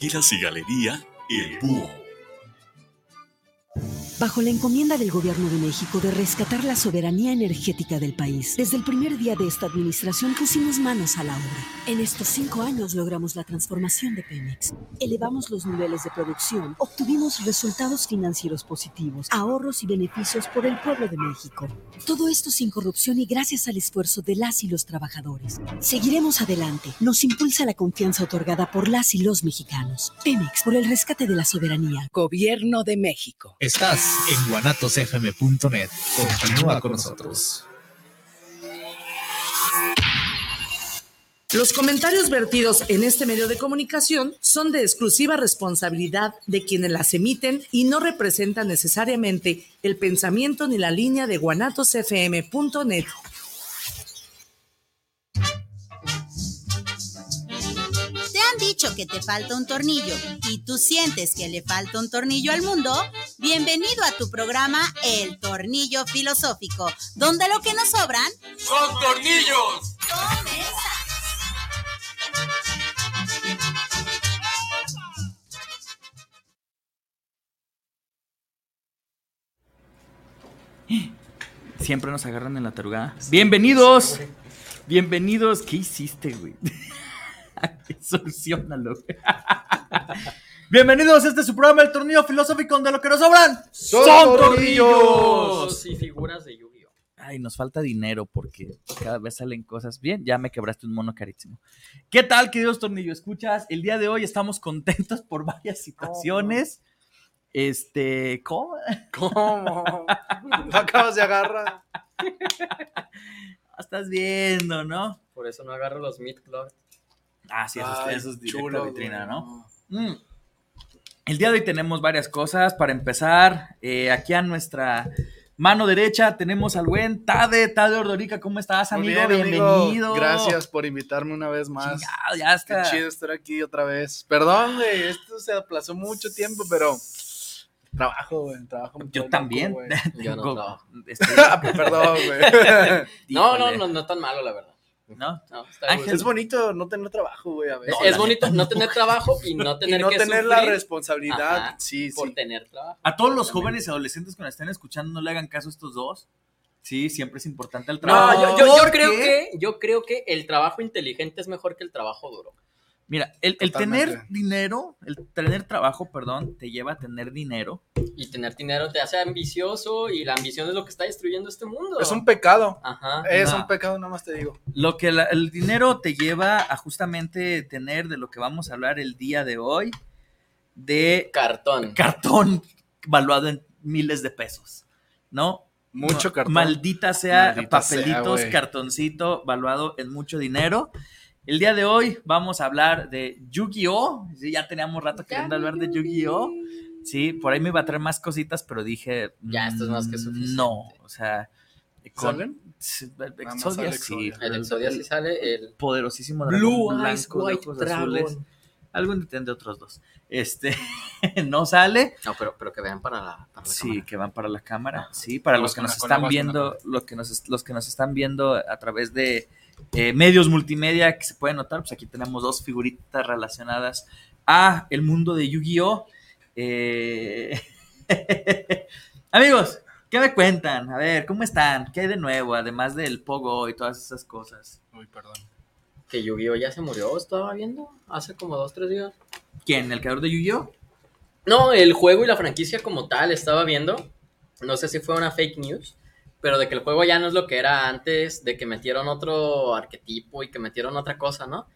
y la cigalería El Búho. Bajo la encomienda del Gobierno de México de rescatar la soberanía energética del país, desde el primer día de esta administración pusimos manos a la obra. En estos cinco años logramos la transformación de Pemex, elevamos los niveles de producción, obtuvimos resultados financieros positivos, ahorros y beneficios por el pueblo de México. Todo esto sin corrupción y gracias al esfuerzo de las y los trabajadores. Seguiremos adelante. Nos impulsa la confianza otorgada por las y los mexicanos. Pemex, por el rescate de la soberanía. Gobierno de México. Estás en guanatosfm.net. Continúa con nosotros. Los comentarios vertidos en este medio de comunicación son de exclusiva responsabilidad de quienes las emiten y no representan necesariamente el pensamiento ni la línea de guanatosfm.net. dicho que te falta un tornillo y tú sientes que le falta un tornillo al mundo? Bienvenido a tu programa El Tornillo Filosófico, donde lo que nos sobran ¡Son tornillos! Siempre nos agarran en la tarugada. Bienvenidos. Bienvenidos. ¿Qué hiciste, güey? Solucionalo. Bienvenidos a este su programa El Tornillo Filosófico donde lo que nos sobran ¡Son tornillos! Y figuras de Yu-Gi-Oh! Ay, nos falta dinero porque cada vez salen cosas bien. Ya me quebraste un mono carísimo. ¿Qué tal, queridos tornillo? Escuchas, el día de hoy estamos contentos por varias situaciones. Este, ¿cómo? ¿Cómo? ¿No acabas de agarrar? Estás viendo, ¿no? Por eso no agarro los Meat Club. Ah, sí, eso, es- Ay, eso es directo chulo, a vitrina. ¿no? Mm. El día de hoy tenemos varias cosas. Para empezar, eh, aquí a nuestra mano derecha tenemos al buen Tade, Tade Ordorica. ¿Cómo estás, amigo? bien, amigo. Bienvenido. Gracias por invitarme una vez más. Chingado, ya Qué está. chido estar aquí otra vez. Perdón, güey, esto se aplazó mucho tiempo, pero trabajo, güey, trabajo. me Yo también. Yo no trabajo. estoy- Perdón, güey. No, no, no, no tan malo, la verdad. ¿No? No, está Ángel, bien. Es bonito no tener trabajo, güey, a Es, veces. es la bonito neta, no no. tener trabajo y no y tener no que tener la responsabilidad. Ajá, sí, por sí. tener trabajo. A todos los jóvenes y adolescentes que nos estén escuchando, no le hagan caso a estos dos. Sí, siempre es importante el No, trabajo. yo, yo- yo ¿Por creo que yo creo que el trabajo inteligente es mejor que el trabajo duro. Mira, el, el tener dinero, el tener trabajo, perdón, te lleva a tener dinero. Y tener dinero te hace ambicioso y la ambición es lo que está destruyendo este mundo. Es un pecado. Ajá. Es No. un pecado, nada más te digo. Lo que la- el dinero te lleva a justamente tener de lo que vamos a hablar el día de hoy, de Cartón. cartón valuado en miles de pesos, ¿no? Mucho No, cartón. Maldita sea, Maldita papelitos, cartoncito valuado en mucho dinero. El día de hoy vamos a hablar de Yu-Gi-Oh! Sí, ya teníamos rato queriendo hablar de Yu-Gi-Oh! Sí, por ahí me iba a traer más cositas, pero dije. Ya, esto es más que mm, suficiente. No, o sea. con- ¿Salen? Sí, Exodia sale sí. El Exodia sí sale el Poderosísimo Blue dragón Eyes White ojos Dragon. azules. Algún de otros dos. Este no sale. No, pero, pero que vean para la, para la Sí, cámara. que van para la cámara. Sí, para los que nos están viendo, los que nos, los que nos están viendo a través de eh, medios multimedia que se pueden notar, pues aquí tenemos dos figuritas relacionadas a el mundo de Yu-Gi-Oh! Eh, Amigos, ¿qué me cuentan? A ver, ¿cómo están? ¿Qué hay de nuevo? Además del Pogo y todas esas cosas. Uy, perdón. Que Yu-Gi-Oh ya se murió, estaba viendo hace como dos, tres días. ¿Quién? ¿El creador de Yu-Gi-Oh? No, el juego y la franquicia como tal estaba viendo. No sé si fue una fake news, pero de que el juego ya no es lo que era antes, de que metieron otro arquetipo y que metieron otra cosa, ¿no?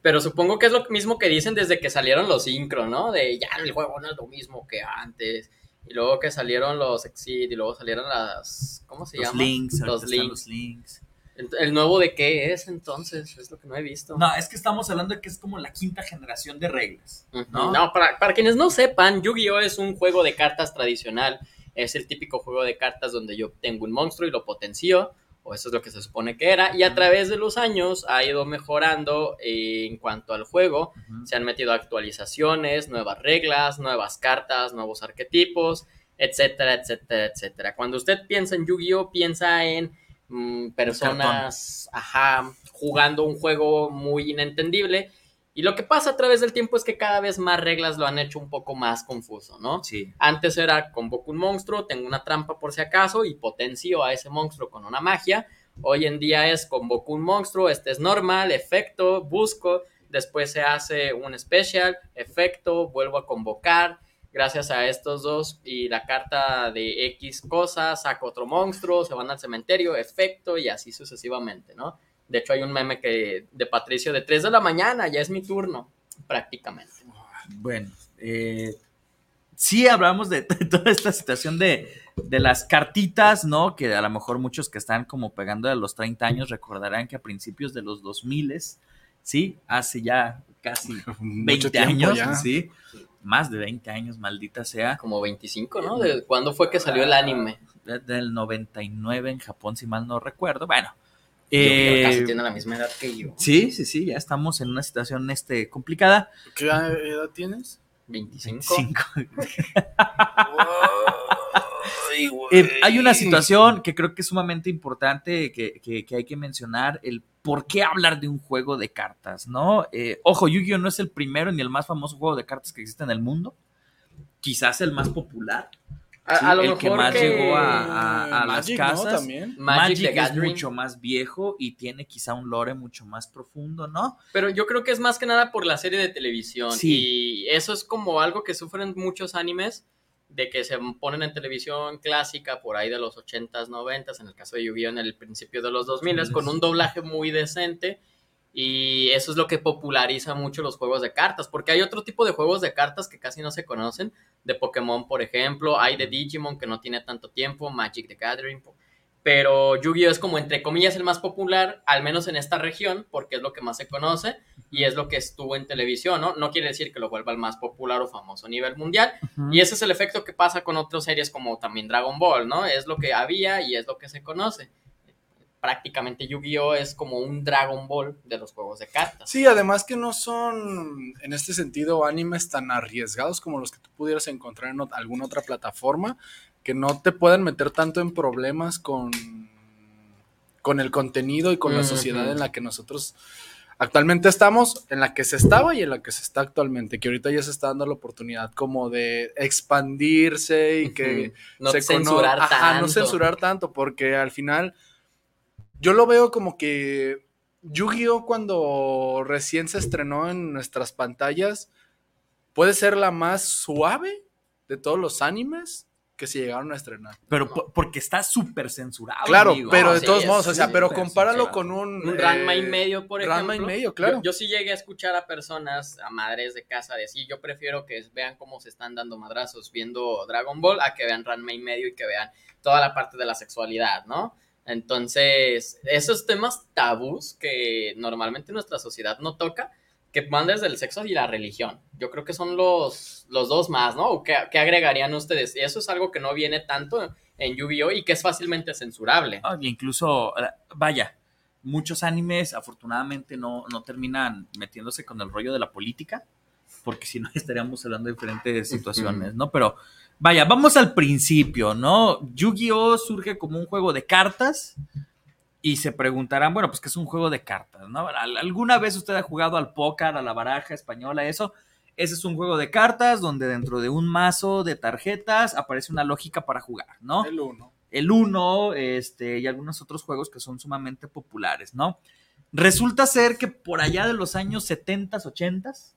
Pero supongo que es lo mismo que dicen desde que salieron los Synchro, ¿no? De ya el juego no es lo mismo que antes. Y luego que salieron los Exit y luego salieron las. ¿Cómo se Los llama? links, Los links. los links. El, el nuevo de qué es entonces, es lo que no he visto. No, es que estamos hablando de que es como la quinta generación de reglas. ¿no? No, para, para quienes no sepan, Yu-Gi-Oh es un juego de cartas tradicional. Es el típico juego de cartas donde yo tengo un monstruo y lo potencio, o eso es lo que se supone que era. Y a través de los años ha ido mejorando eh, en cuanto al juego. Se han metido actualizaciones, nuevas reglas, nuevas cartas, nuevos arquetipos, etcétera, etcétera, etcétera. Cuando usted piensa en Yu-Gi-Oh, piensa en mm, personas, ajá, jugando un juego muy inentendible. Y lo que pasa a través del tiempo es que cada vez más reglas lo han hecho un poco más confuso, ¿no? Sí. Antes era convoco un monstruo, tengo una trampa por si acaso y potencio a ese monstruo con una magia. Hoy en día es convoco un monstruo, este es normal, efecto, busco, después se hace un special, efecto, vuelvo a convocar. Gracias a estos dos y la carta de X cosas, saco otro monstruo, se van al cementerio, efecto y así sucesivamente, ¿no? De hecho, hay un meme que de Patricio de 3 de la mañana, ya es mi turno, prácticamente. Bueno, eh, sí hablamos de, toda esta situación de, de las cartitas, ¿no? Que a lo mejor muchos que están como pegando a los 30 años recordarán que a principios de los 2000, sí, hace ya casi 20 Mucho tiempo años, ya. sí, más de 20 años, maldita sea. Como 25, ¿no? ¿De cuándo fue que salió el anime? de- Del 99 en Japón, si mal no recuerdo. Bueno, Yo eh, casi tiene la misma edad que yo. sí, sí, sí, ya estamos en una situación este, complicada. ¿Qué edad tienes? 25. Cinco. Ay, güey. Eh, hay una situación que creo que es sumamente importante que, que- que hay que mencionar, el por qué hablar de un juego de cartas, ¿no? Eh, ojo, Yu-Gi-Oh no es el primero ni el más famoso juego de cartas que existe en el mundo, quizás el más popular, A, sí, a lo el mejor que más que llegó a, a- a las Magic, ¿no? casas. También. Magic, es mucho más viejo y tiene quizá un lore mucho más profundo, ¿no? Pero yo creo que es más que nada por la serie de televisión. Sí. Y eso es como algo que sufren muchos animes, de que se ponen en televisión clásica por ahí de los 80s, 90s, en el caso de Yu-Gi-Oh! en el principio de los 2000 con un doblaje muy decente. Y eso es lo que populariza mucho los juegos de cartas, porque hay otro tipo de juegos de cartas que casi no se conocen, de Pokémon, por ejemplo, hay de Digimon que no tiene tanto tiempo, Magic the Gathering, pero Yu-Gi-Oh es como entre comillas el más popular, al menos en esta región, porque es lo que más se conoce y es lo que estuvo en televisión, ¿no? No quiere decir que lo vuelva el más popular o famoso a nivel mundial, y ese es el efecto que pasa con otras series como también Dragon Ball, ¿no? Es lo que había y es lo que se conoce. Prácticamente Yu-Gi-Oh es como un Dragon Ball de los juegos de cartas. Sí, además que no son en este sentido animes tan arriesgados como los que tú pudieras encontrar en alguna otra plataforma, que no te puedan meter tanto en problemas con, con el contenido y con la sociedad en la que nosotros actualmente estamos, en la que se estaba y en la que se está actualmente, que ahorita ya se está dando la oportunidad como de expandirse y que no se censurar Ajá, tanto. no censurar tanto, porque al final yo lo veo como que Yu-Gi-Oh cuando recién se estrenó en nuestras pantallas puede ser la más suave de todos los animes que se llegaron a estrenar. Pero po- porque está súper censurado. claro, amigo. pero Ah, de sí, todos es modos, o sea, pero compáralo censurado. con un... Un eh, Ranma y medio, por ejemplo. Ranma y medio, claro. Yo, yo sí llegué a escuchar a personas, a madres de casa, decir, yo prefiero que vean cómo se están dando madrazos viendo Dragon Ball a que vean Ranma y medio y que vean toda la parte de la sexualidad, ¿no? Entonces, esos temas tabús que normalmente nuestra sociedad no toca, que van desde el sexo y la religión. Yo creo que son los, los dos más, ¿no? ¿O ¿Qué, qué agregarían ustedes? Y eso es algo que no viene tanto en Yu-Gi-Oh! y que es fácilmente censurable. Ah, y incluso, eh, vaya, muchos animes afortunadamente no, no terminan metiéndose con el rollo de la política, porque si no estaríamos hablando de diferentes situaciones, ¿no? Pero vaya, vamos al principio, ¿no? Yu-Gi-Oh surge como un juego de cartas y se preguntarán, bueno, pues que es un juego de cartas, ¿no? Al- ¿Alguna vez usted ha jugado al póker, a la baraja española, eso? Ese es un juego de cartas donde dentro de un mazo de tarjetas aparece una lógica para jugar, ¿no? El uno. el 1 este, y algunos otros juegos que son sumamente populares, ¿no? Resulta ser que por allá de los años 70s, 80s,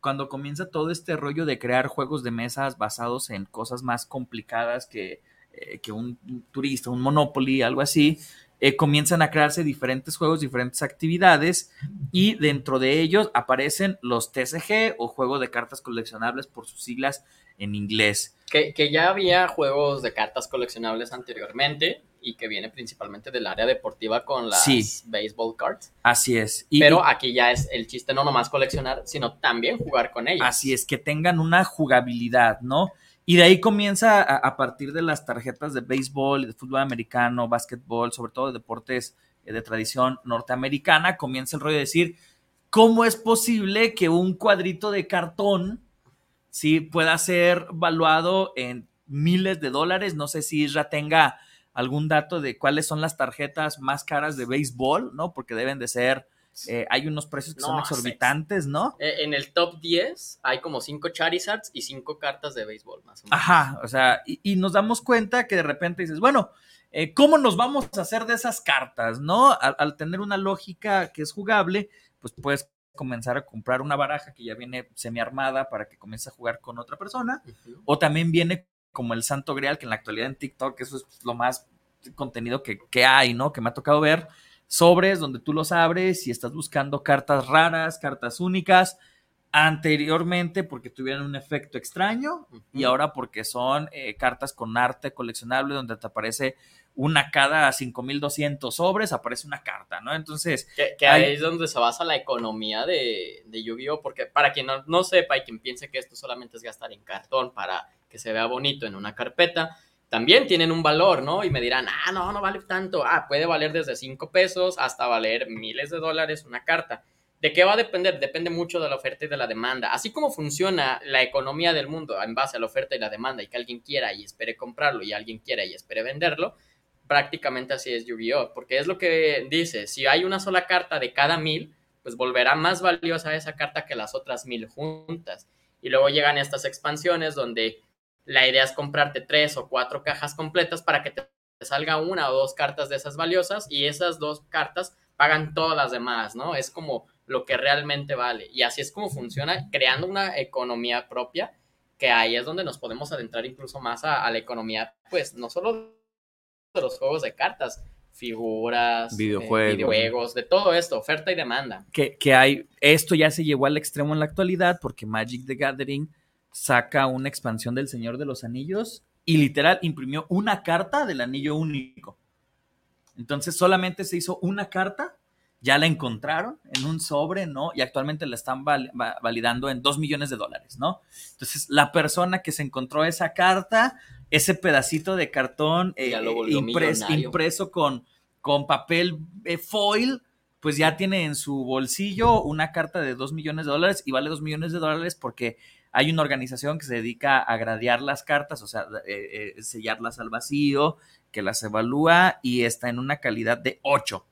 cuando comienza todo este rollo de crear juegos de mesas basados en cosas más complicadas que, eh, que un, turista, un Monopoly, algo así, eh, comienzan a crearse diferentes juegos, diferentes actividades y dentro de ellos aparecen los TCG o juego de cartas coleccionables por sus siglas en inglés. Que, que ya había juegos de cartas coleccionables anteriormente y que viene principalmente del área deportiva con las Sí. baseball cards. Así es. Y- Pero aquí ya es el chiste no nomás coleccionar, sino también jugar con ellas. Así es, que tengan una jugabilidad, ¿no? Y de ahí comienza a, a partir de las tarjetas de béisbol, de fútbol americano, básquetbol, sobre todo de deportes eh, de tradición norteamericana, comienza el rollo de decir, ¿cómo es posible que un cuadrito de cartón, sí, pueda ser valuado en miles de dólares? No sé si Isra tenga algún dato de cuáles son las tarjetas más caras de béisbol, ¿no? Porque deben de ser eh, hay unos precios que son exorbitantes, ¿no? Eh, En el top 10 hay como 5 Charizards y 5 cartas de béisbol, más o menos. Ajá, o sea, y, y nos damos cuenta que de repente dices, bueno, eh, ¿cómo nos vamos a hacer de esas cartas, no? Al, al tener una lógica que es jugable, pues puedes comenzar a comprar una baraja que ya viene semi-armada para que comiences a jugar con otra persona, o también viene como el santo grial, que en la actualidad en TikTok eso es lo más contenido que, que hay, ¿no? Que me ha tocado ver, sobres donde tú los abres y estás buscando cartas raras, cartas únicas, anteriormente porque tuvieran un efecto extraño y ahora porque son eh, cartas con arte coleccionable donde te aparece una cada 5200 sobres, aparece una carta, ¿no? Entonces, Que, que Hay- ahí es donde se basa la economía de, de Yu-Gi-Oh! Porque para quien no, no sepa y quien piense que esto solamente es gastar en cartón para que se vea bonito en una carpeta, también tienen un valor, ¿no? Y me dirán, ah, no, no vale tanto. Ah, puede valer desde 5 pesos hasta valer miles de dólares una carta. ¿De qué va a depender? Depende mucho de la oferta y de la demanda. Así como funciona la economía del mundo en base a la oferta y la demanda y que alguien quiera y espere comprarlo y alguien quiera y espere venderlo, prácticamente así es Yu-Gi-Oh! Porque es lo que dice, si hay una sola carta de cada mil, pues volverá más valiosa esa carta que las otras mil juntas. Y luego llegan estas expansiones donde la idea es comprarte tres o cuatro cajas completas para que te salga una o dos cartas de esas valiosas y esas dos cartas pagan todas las demás, ¿no? Es como lo que realmente vale. Y así es como funciona, creando una economía propia, que ahí es donde nos podemos adentrar incluso más a, a la economía, pues no solo de los juegos de cartas, figuras, eh, Videojuegos. videojuegos, de todo esto, oferta y demanda. que, que hay, esto ya se llevó al extremo en la actualidad porque Magic the Gathering saca una expansión del Señor de los Anillos y literal imprimió una carta del anillo único. Entonces solamente se hizo una carta, ya la encontraron en un sobre, ¿no? Y actualmente la están val- va- validando en dos millones de dólares, ¿no? Entonces la persona que se encontró esa carta, ese pedacito de cartón eh, impres- impreso con, con papel eh, foil, pues ya tiene en su bolsillo una carta de 2 millones de dólares y vale 2 millones de dólares porque hay una organización que se dedica a gradear las cartas, o sea, eh, sellarlas al vacío, que las evalúa y está en una calidad de 8.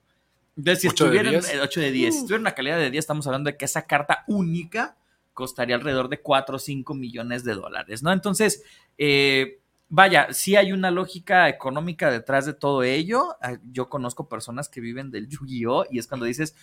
Entonces, si ¿Ocho de estuvieran 10? eh, 8 de 10, si estuviera en una calidad de 10, estamos hablando de que esa carta única costaría alrededor de 4 o 5 millones de dólares, ¿no? Entonces, eh, vaya, sí hay una lógica económica detrás de todo ello. Ah, Yo conozco personas que viven del Yu-Gi-Oh! y es cuando dices,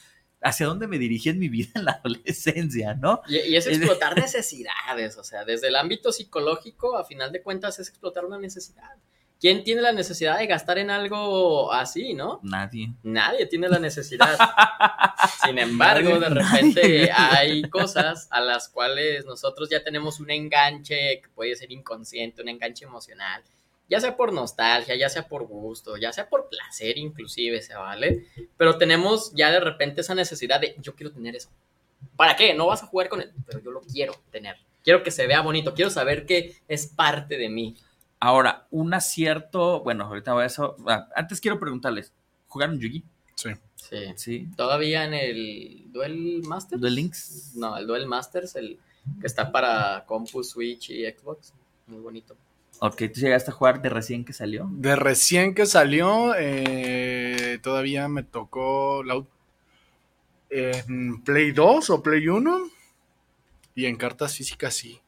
¿hacia dónde me dirigí en mi vida en la adolescencia, no? Y, y es explotar necesidades, o sea, desde el ámbito psicológico, a final de cuentas, es explotar una necesidad. ¿Quién tiene la necesidad de gastar en algo así, no? Nadie. Nadie tiene la necesidad. Sin embargo, de repente hay cosas a las cuales nosotros ya tenemos un enganche que puede ser inconsciente, un enganche emocional, ya sea por nostalgia, ya sea por gusto, ya sea por placer inclusive, ¿se vale? Pero tenemos ya de repente esa necesidad de yo quiero tener eso. ¿Para qué? No vas a jugar con él, pero yo lo quiero tener. Quiero que se vea bonito, quiero saber que es parte de mí. Ahora, un acierto, bueno, ahorita voy a eso. ah, antes quiero preguntarles, ¿jugaron Yugi? Sí. Sí. Sí. Todavía en el Duel Masters. ¿Duel Links? No, el Duel Masters, el que está para compu, Switch y Xbox. Muy bonito. Ok, tú llegaste a jugar de recién que salió. De recién que salió, eh, todavía me tocó la, en Play 2 o Play 1 y en cartas físicas sí.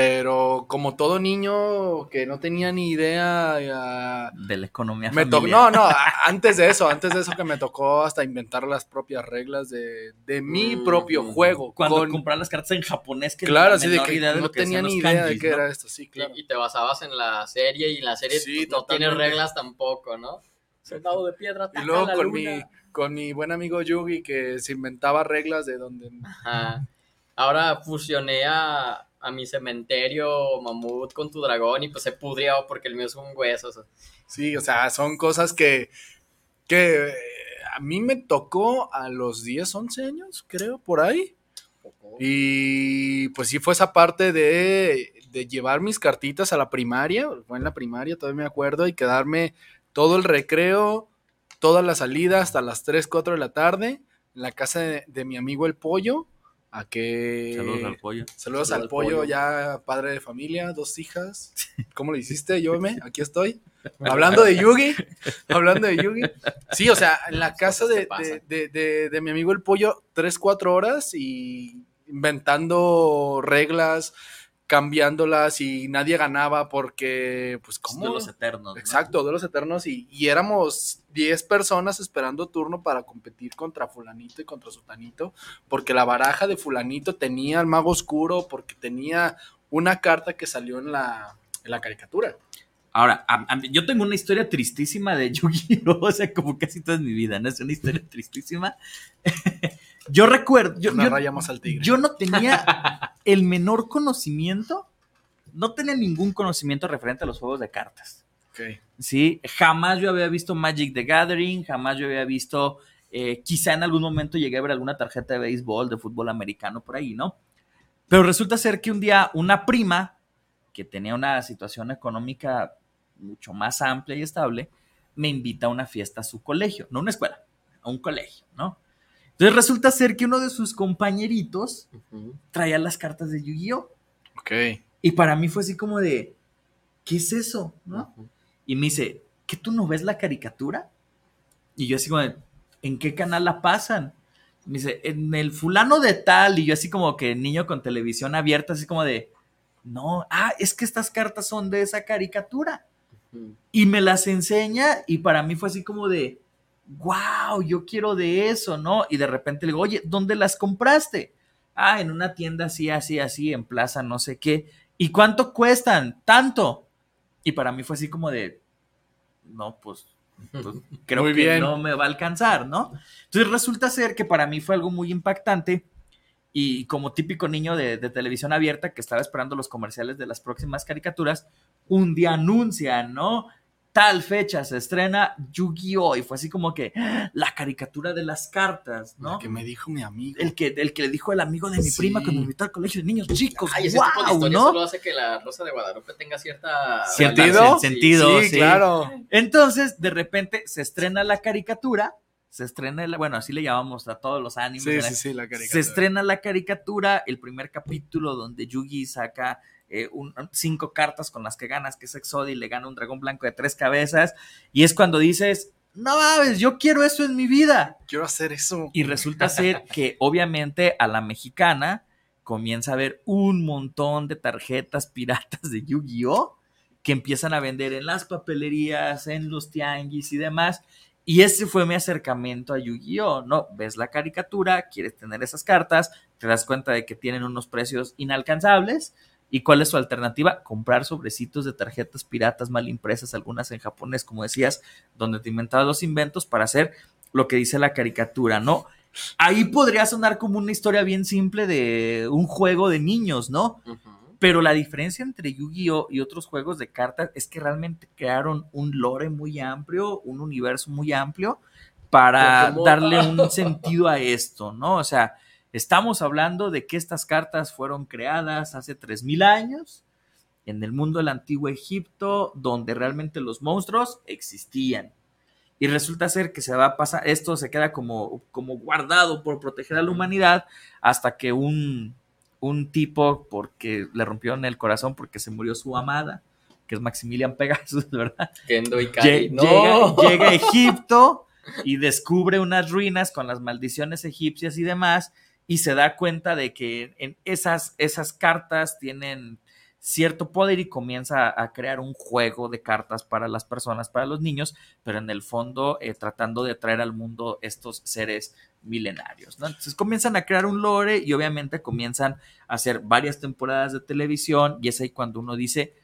Pero como todo niño que no tenía ni idea, ya- De la economía me tocó, familiar. no, no, antes de eso, antes de eso que me tocó hasta inventar las propias reglas de, de mi Mm. propio juego. Cuando con- comprar las cartas en japonés, que claro, la así de que idea de no tenía ni idea de kanjis, qué ¿no? era esto, sí, claro. Y, te basabas en la serie y la serie Sí, no tiene reglas tampoco, ¿no? Soldado de piedra, Y luego la con mi, luna. con mi buen amigo Yugi que se inventaba reglas de donde... Ajá. Ahora fusioné a, a mi cementerio mamut con tu dragón y pues se pudrió porque el mío es un hueso. Sí, o sea, son cosas que, que eh, a mí me tocó a los 10, 11 años, creo, por ahí. Y pues sí fue esa parte de, de llevar mis cartitas a la primaria, fue en la primaria, todavía me acuerdo, y quedarme todo el recreo, toda la salida hasta las 3, 4 de la tarde, en la casa de, de mi amigo el pollo, a que... Saludos al pollo. Saludos Saludos al al pollo, pollo. ya padre de familia, dos hijas. ¿Cómo lo hiciste? Yo me, aquí estoy. Hablando de Yugi, hablando de Yugi. Sí, o sea, en la casa de- de- de mi amigo el pollo, tres, cuatro horas y inventando reglas, cambiándolas y nadie ganaba porque, pues, ¿cómo? De los eternos. ¿no? Exacto, de los eternos y, y éramos 10 personas esperando turno para competir contra fulanito y contra sutanito, porque la baraja de fulanito tenía el mago oscuro, porque tenía una carta que salió en la, en la caricatura. Ahora, a- a- yo tengo una historia tristísima de Yu-Gi-Oh! O sea, como casi toda mi vida, ¿no? Es una historia tristísima. yo recuerdo, yo, Una yo- raya más al tigre. yo no tenía el menor conocimiento, no tenía ningún conocimiento referente a los juegos de cartas. Ok. Sí, jamás yo había visto Magic the Gathering, jamás yo había visto, eh, quizá en algún momento llegué a ver alguna tarjeta de béisbol, de fútbol americano por ahí, ¿no? Pero resulta ser que un día una prima que tenía una situación económica mucho más amplia y estable, me invita a una fiesta a su colegio, no a una escuela, a un colegio, ¿no? Entonces resulta ser que uno de sus compañeritos traía las cartas de Yu-Gi-Oh! Ok. Y para mí fue así como de, ¿qué es eso? Y me dice, ¿qué tú no ves la caricatura? Y yo así como, de, ¿en qué canal la pasan? Me dice, en el fulano de tal, y yo así como que niño con televisión abierta, así como de, no, ah, es que estas cartas son de esa caricatura. Y me las enseña y para mí fue así como de, wow, yo quiero de eso, ¿no? Y de repente le digo, oye, ¿dónde las compraste? Ah, en una tienda así, así, así, en plaza, no sé qué. ¿Y cuánto cuestan? Tanto. Y para mí fue así como de, no, pues, pues, creo Muy que bien. no me va a alcanzar, ¿no? Entonces resulta ser que para mí fue algo muy impactante y como típico niño de, de televisión abierta que estaba esperando los comerciales de las próximas caricaturas, un día anuncian, ¿no? Tal fecha se estrena Yu-Gi-Oh! Y fue así como que la caricatura de las cartas, ¿no? Lo que me dijo mi amigo. El que, el que le dijo el amigo de mi Sí. prima cuando me invitó al colegio de niños chicos. Ay, ese ¡Wow! tipo de ¿no? solo hace que la Rosa de Guadalupe tenga cierta... ¿Sentido? sen- sentido, sí, sí. claro. Entonces, de repente, se estrena la caricatura, se estrena, el- bueno, así le llamamos a todos los animes. Sí, sí, sí, la caricatura. se estrena la caricatura, el primer capítulo donde Yugi saca eh, un- cinco cartas con las que ganas, que es Exodi, le gana un dragón blanco de tres cabezas, y es cuando dices, no mames, yo quiero eso en mi vida. Quiero hacer eso. Y resulta ser que obviamente a la mexicana comienza a ver un montón de tarjetas piratas de Yu-Gi-Oh! que empiezan a vender en las papelerías, en los tianguis y demás. Y ese fue mi acercamiento a Yu-Gi-Oh! ¿no? Ves la caricatura, quieres tener esas cartas, te das cuenta de que tienen unos precios inalcanzables. ¿Y cuál es su alternativa? Comprar sobrecitos de tarjetas piratas mal impresas, algunas en japonés, como decías, donde te inventabas los inventos para hacer lo que dice la caricatura, ¿no? Ahí podría sonar como una historia bien simple de un juego de niños, ¿no? Pero la diferencia entre Yu-Gi-Oh y otros juegos de cartas es que realmente crearon un lore muy amplio, un universo muy amplio para darle un sentido a esto, ¿no? O sea, estamos hablando de que estas cartas fueron creadas hace 3000 años en el mundo del antiguo Egipto, donde realmente los monstruos existían. Y resulta ser que se va a pasar, esto se queda como, como guardado por proteger a la humanidad hasta que un, un tipo, porque le rompieron el corazón porque se murió su amada, que es Maximilian Pegasus, ¿verdad? Kendo y Lle-. No. Llega, llega a Egipto y descubre unas ruinas con las maldiciones egipcias y demás, y se da cuenta de que en esas, esas cartas tienen cierto poder y comienza a crear un juego de cartas para las personas, para los niños, pero en el fondo eh, tratando de traer al mundo estos seres milenarios. ¿no? Entonces comienzan a crear un lore y obviamente comienzan a hacer varias temporadas de televisión y es ahí cuando uno dice,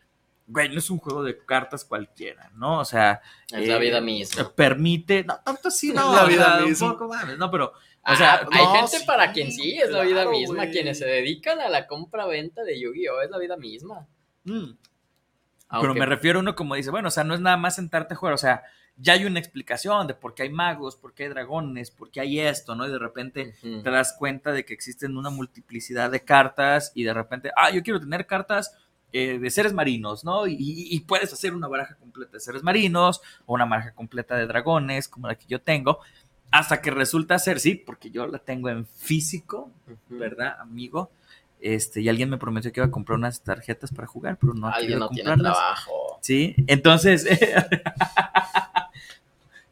güey, no es un juego de cartas cualquiera, ¿no? O sea... Es la eh, vida misma. Permite, no, tanto sí, no, la o vida sea, misma. un poco no, pero, o Ah, sea, hay no, gente sí, para quien sí, es la vida misma. Quienes se dedican a la compra-venta de Yu-Gi-Oh! es la vida misma. mm, pero me refiero a uno como dice, bueno, o sea, no es nada más sentarte a jugar, o sea, ya hay una explicación de por qué hay magos, por qué hay dragones, por qué hay esto, ¿no? Y de repente te das cuenta de que existen una multiplicidad de cartas y de repente, ah, yo quiero tener cartas eh, de seres marinos, ¿no? Y, y puedes hacer una baraja completa de seres marinos o una baraja completa de dragones, como la que yo tengo. Hasta que resulta ser, sí, porque yo la tengo en físico. ¿verdad, amigo? Este, y alguien me prometió que iba a comprar unas tarjetas para jugar, pero no ha Alguien querido no tiene comprarlas. trabajo. Sí, entonces,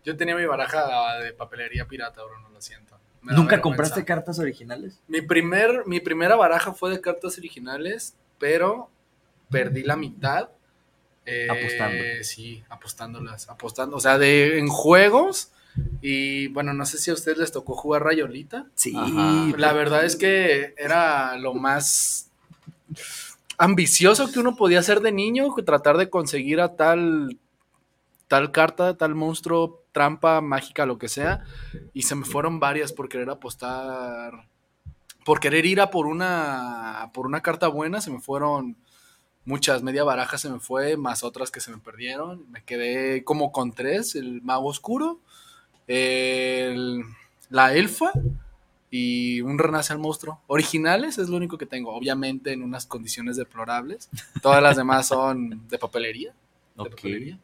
Yo tenía mi baraja de papelería pirata, Bruno, lo siento. Me ¿nunca compraste cartas originales? Mi, primer, mi primera baraja fue de cartas originales, pero perdí la mitad. eh, Apostando. Sí, apostándolas. Apostando. O sea, de, en juegos. Y bueno, no sé si a ustedes les tocó jugar Rayolita. Sí, Ajá. La verdad es que era lo más ambicioso que uno podía hacer de niño, que tratar de conseguir a tal tal carta, tal monstruo, trampa mágica, lo que sea, y se me fueron varias por querer apostar, por querer ir a por una por una carta buena, se me fueron muchas, media baraja se me fue, más otras que se me perdieron, me quedé como con tres, el mago oscuro, el- la elfa y un renace al monstruo. Originales es lo único que tengo, obviamente en unas condiciones deplorables. Todas las demás son de papelería. De Ok. papelería.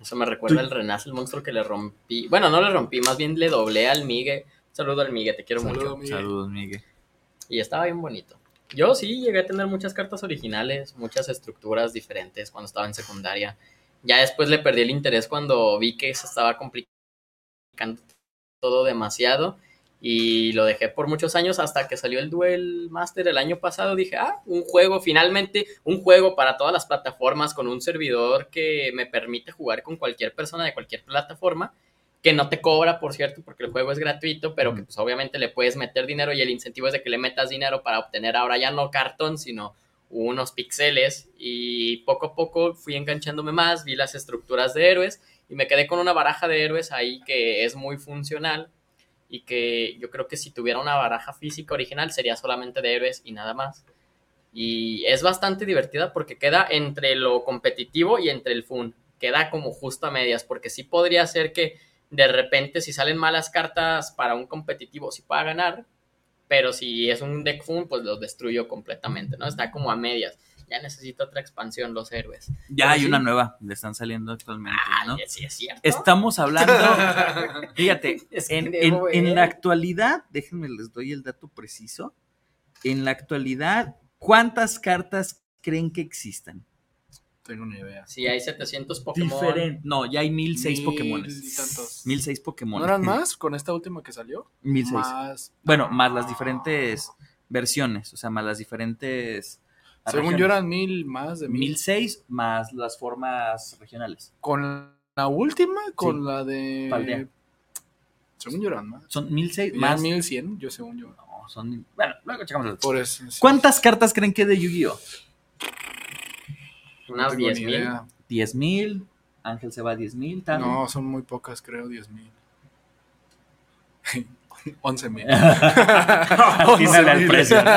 Eso me recuerda el Renace, el monstruo que le rompí. Bueno, no le rompí, más bien le doblé al Migue. Saludo al Migue, te quiero Saludo, mucho. Miguel. Saludos, Miguel. Y estaba bien bonito. Yo sí llegué a tener muchas cartas originales, muchas estructuras diferentes cuando estaba en secundaria. Ya después le perdí el interés cuando vi que se estaba complicando todo demasiado y lo dejé por muchos años hasta que salió el Duel Master el año pasado. Dije, ah, un juego, finalmente un juego para todas las plataformas con un servidor que me permite jugar con cualquier persona de cualquier plataforma que no te cobra, por cierto, porque el juego es gratuito, pero que pues obviamente le puedes meter dinero y el incentivo es de que le metas dinero para obtener ahora ya no cartón, sino unos píxeles y poco a poco fui enganchándome más, vi las estructuras de héroes y me quedé con una baraja de héroes ahí que es muy funcional y que yo creo que si tuviera una baraja física original sería solamente de héroes y nada más. Y es bastante divertida porque queda entre lo competitivo y entre el fun. Queda como justo a medias, porque sí podría ser que de repente si salen malas cartas para un competitivo sí pueda ganar, pero si es un deck fun pues los destruyo completamente, ¿no? Está como a medias. Ya necesito otra expansión los héroes. Ya Pero hay sí. una nueva, le están saliendo actualmente, ¿no? Ay, sí es cierto. Estamos hablando, fíjate, Es que en, en- en ver. la actualidad, déjenme les doy el dato preciso. En la actualidad, ¿cuántas cartas creen que existan? Tengo una idea. Sí, hay 700 Pokémon. Diferente. No, ya hay 1006 Mil Pokémones. y tantos. 1006 Pokémon. ¿No eran más con esta última que salió? 1006. Más. Bueno, más las diferentes versiones, o sea, más las diferentes. Según regiones. yo eran mil más de mil. 1006 más las formas regionales. Con la última, con Sí. la de. Paldea. Según yo eran más. Son 1006 Más más. mil cien, yo según yo. No, son. Bueno, luego checamos el- Por eso. sí. ¿Cuántas cartas creen que de Yu-Gi-Oh? No Unas ni 10.000. idea. 10.000. Ángel se va a 10.000. Tano. No, son muy pocas, creo, diez mil. Once mil. Atínale al precio, ¿no?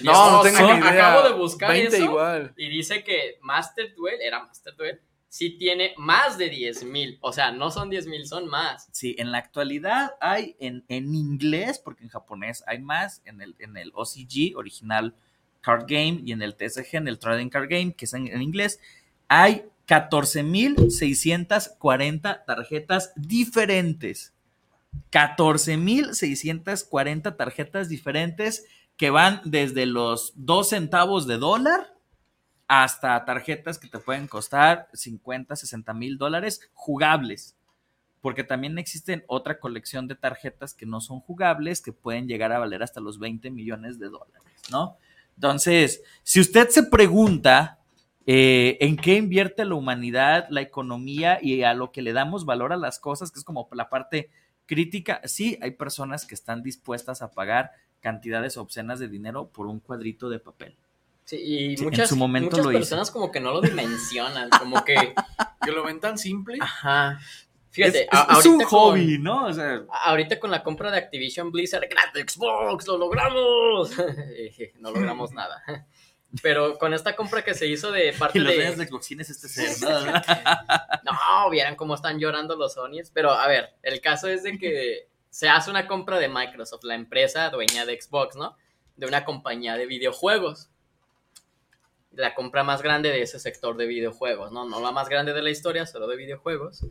No, no tengo Son- idea. Acabo de buscar 20 eso. igual. Y dice que Master Duel, era Master Duel, sí tiene más de 10.000. O sea, no son 10.000, son más. Sí, en la actualidad hay en, en inglés, porque en japonés hay más, en el, en el OCG, original Card Game, y en el TSG, en el Trading Card Game, que es en, en inglés, hay 14.640 tarjetas diferentes. 14.640 tarjetas diferentes que van desde los 2 centavos de dólar hasta tarjetas que te pueden costar 50, 60 mil dólares jugables. Porque también existen otra colección de tarjetas que no son jugables que pueden llegar a valer hasta los 20 millones de dólares, ¿no? Entonces, si usted se pregunta eh, en qué invierte la humanidad, la economía y a lo que le damos valor a las cosas, que es como la parte crítica, sí, hay personas que están dispuestas a pagar cantidades obscenas de dinero por un cuadrito de papel. Sí, y Sí, en muchas, su momento muchas lo hizo. personas como que no lo dimensionan, como que, Que lo ven tan simple. ajá. Fíjate, es, a- es- es un con- hobby, ¿no? O sea, Ahorita con la compra de Activision Blizzard, gratis Xbox, lo logramos. no logramos nada. Pero con esta compra que se hizo de parte y los de... dueños de Xbox es este ser, ¿no? No, vieran cómo están llorando los Sony's. Pero a ver, el caso es de que se hace una compra de Microsoft, la empresa dueña de Xbox, ¿no? De una compañía de videojuegos. La compra más grande de ese sector de videojuegos, ¿no? No la más grande de la historia, solo de videojuegos.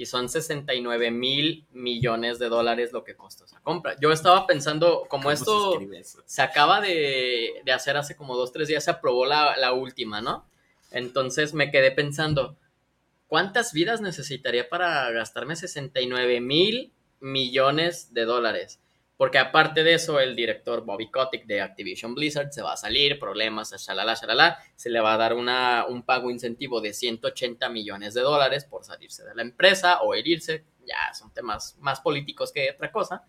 Y son 69 mil millones de dólares lo que costó esa compra. Yo estaba pensando, como ¿Cómo esto se acaba de, de hacer hace como dos, tres días, se aprobó la, la última, ¿no? Entonces me quedé pensando, ¿cuántas vidas necesitaría para gastarme 69 mil millones de dólares? Porque aparte de eso, el director Bobby Kotick de Activision Blizzard se va a salir, problemas, shalala, shalala, se le va a dar una, un pago incentivo de 180 millones de dólares por salirse de la empresa o herirse, ya son temas más políticos que otra cosa.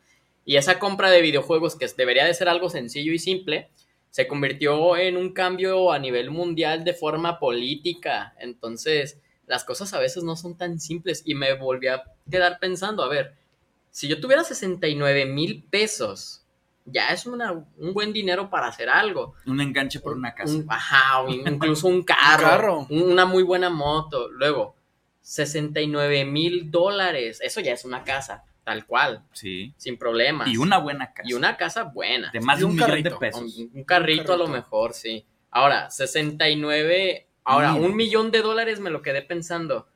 Y esa compra de videojuegos, que debería de ser algo sencillo y simple, se convirtió en un cambio a nivel mundial de forma política. Entonces, las cosas a veces no son tan simples y me volví a quedar pensando, a ver, si yo tuviera 69 mil pesos, ya es una, un buen dinero para hacer algo. Un enganche por una casa. Un- ajá, o incluso un carro, carro. un- una muy buena moto. Luego, 69 mil dólares, eso ya es una casa, tal cual, Sí. sin problemas. Y una buena casa. Y una casa buena. de más de un, un millón carrito. de pesos. Un, un carrito a lo mejor, sí. Ahora, 69. Ahora, un millón de dólares me lo quedé pensando.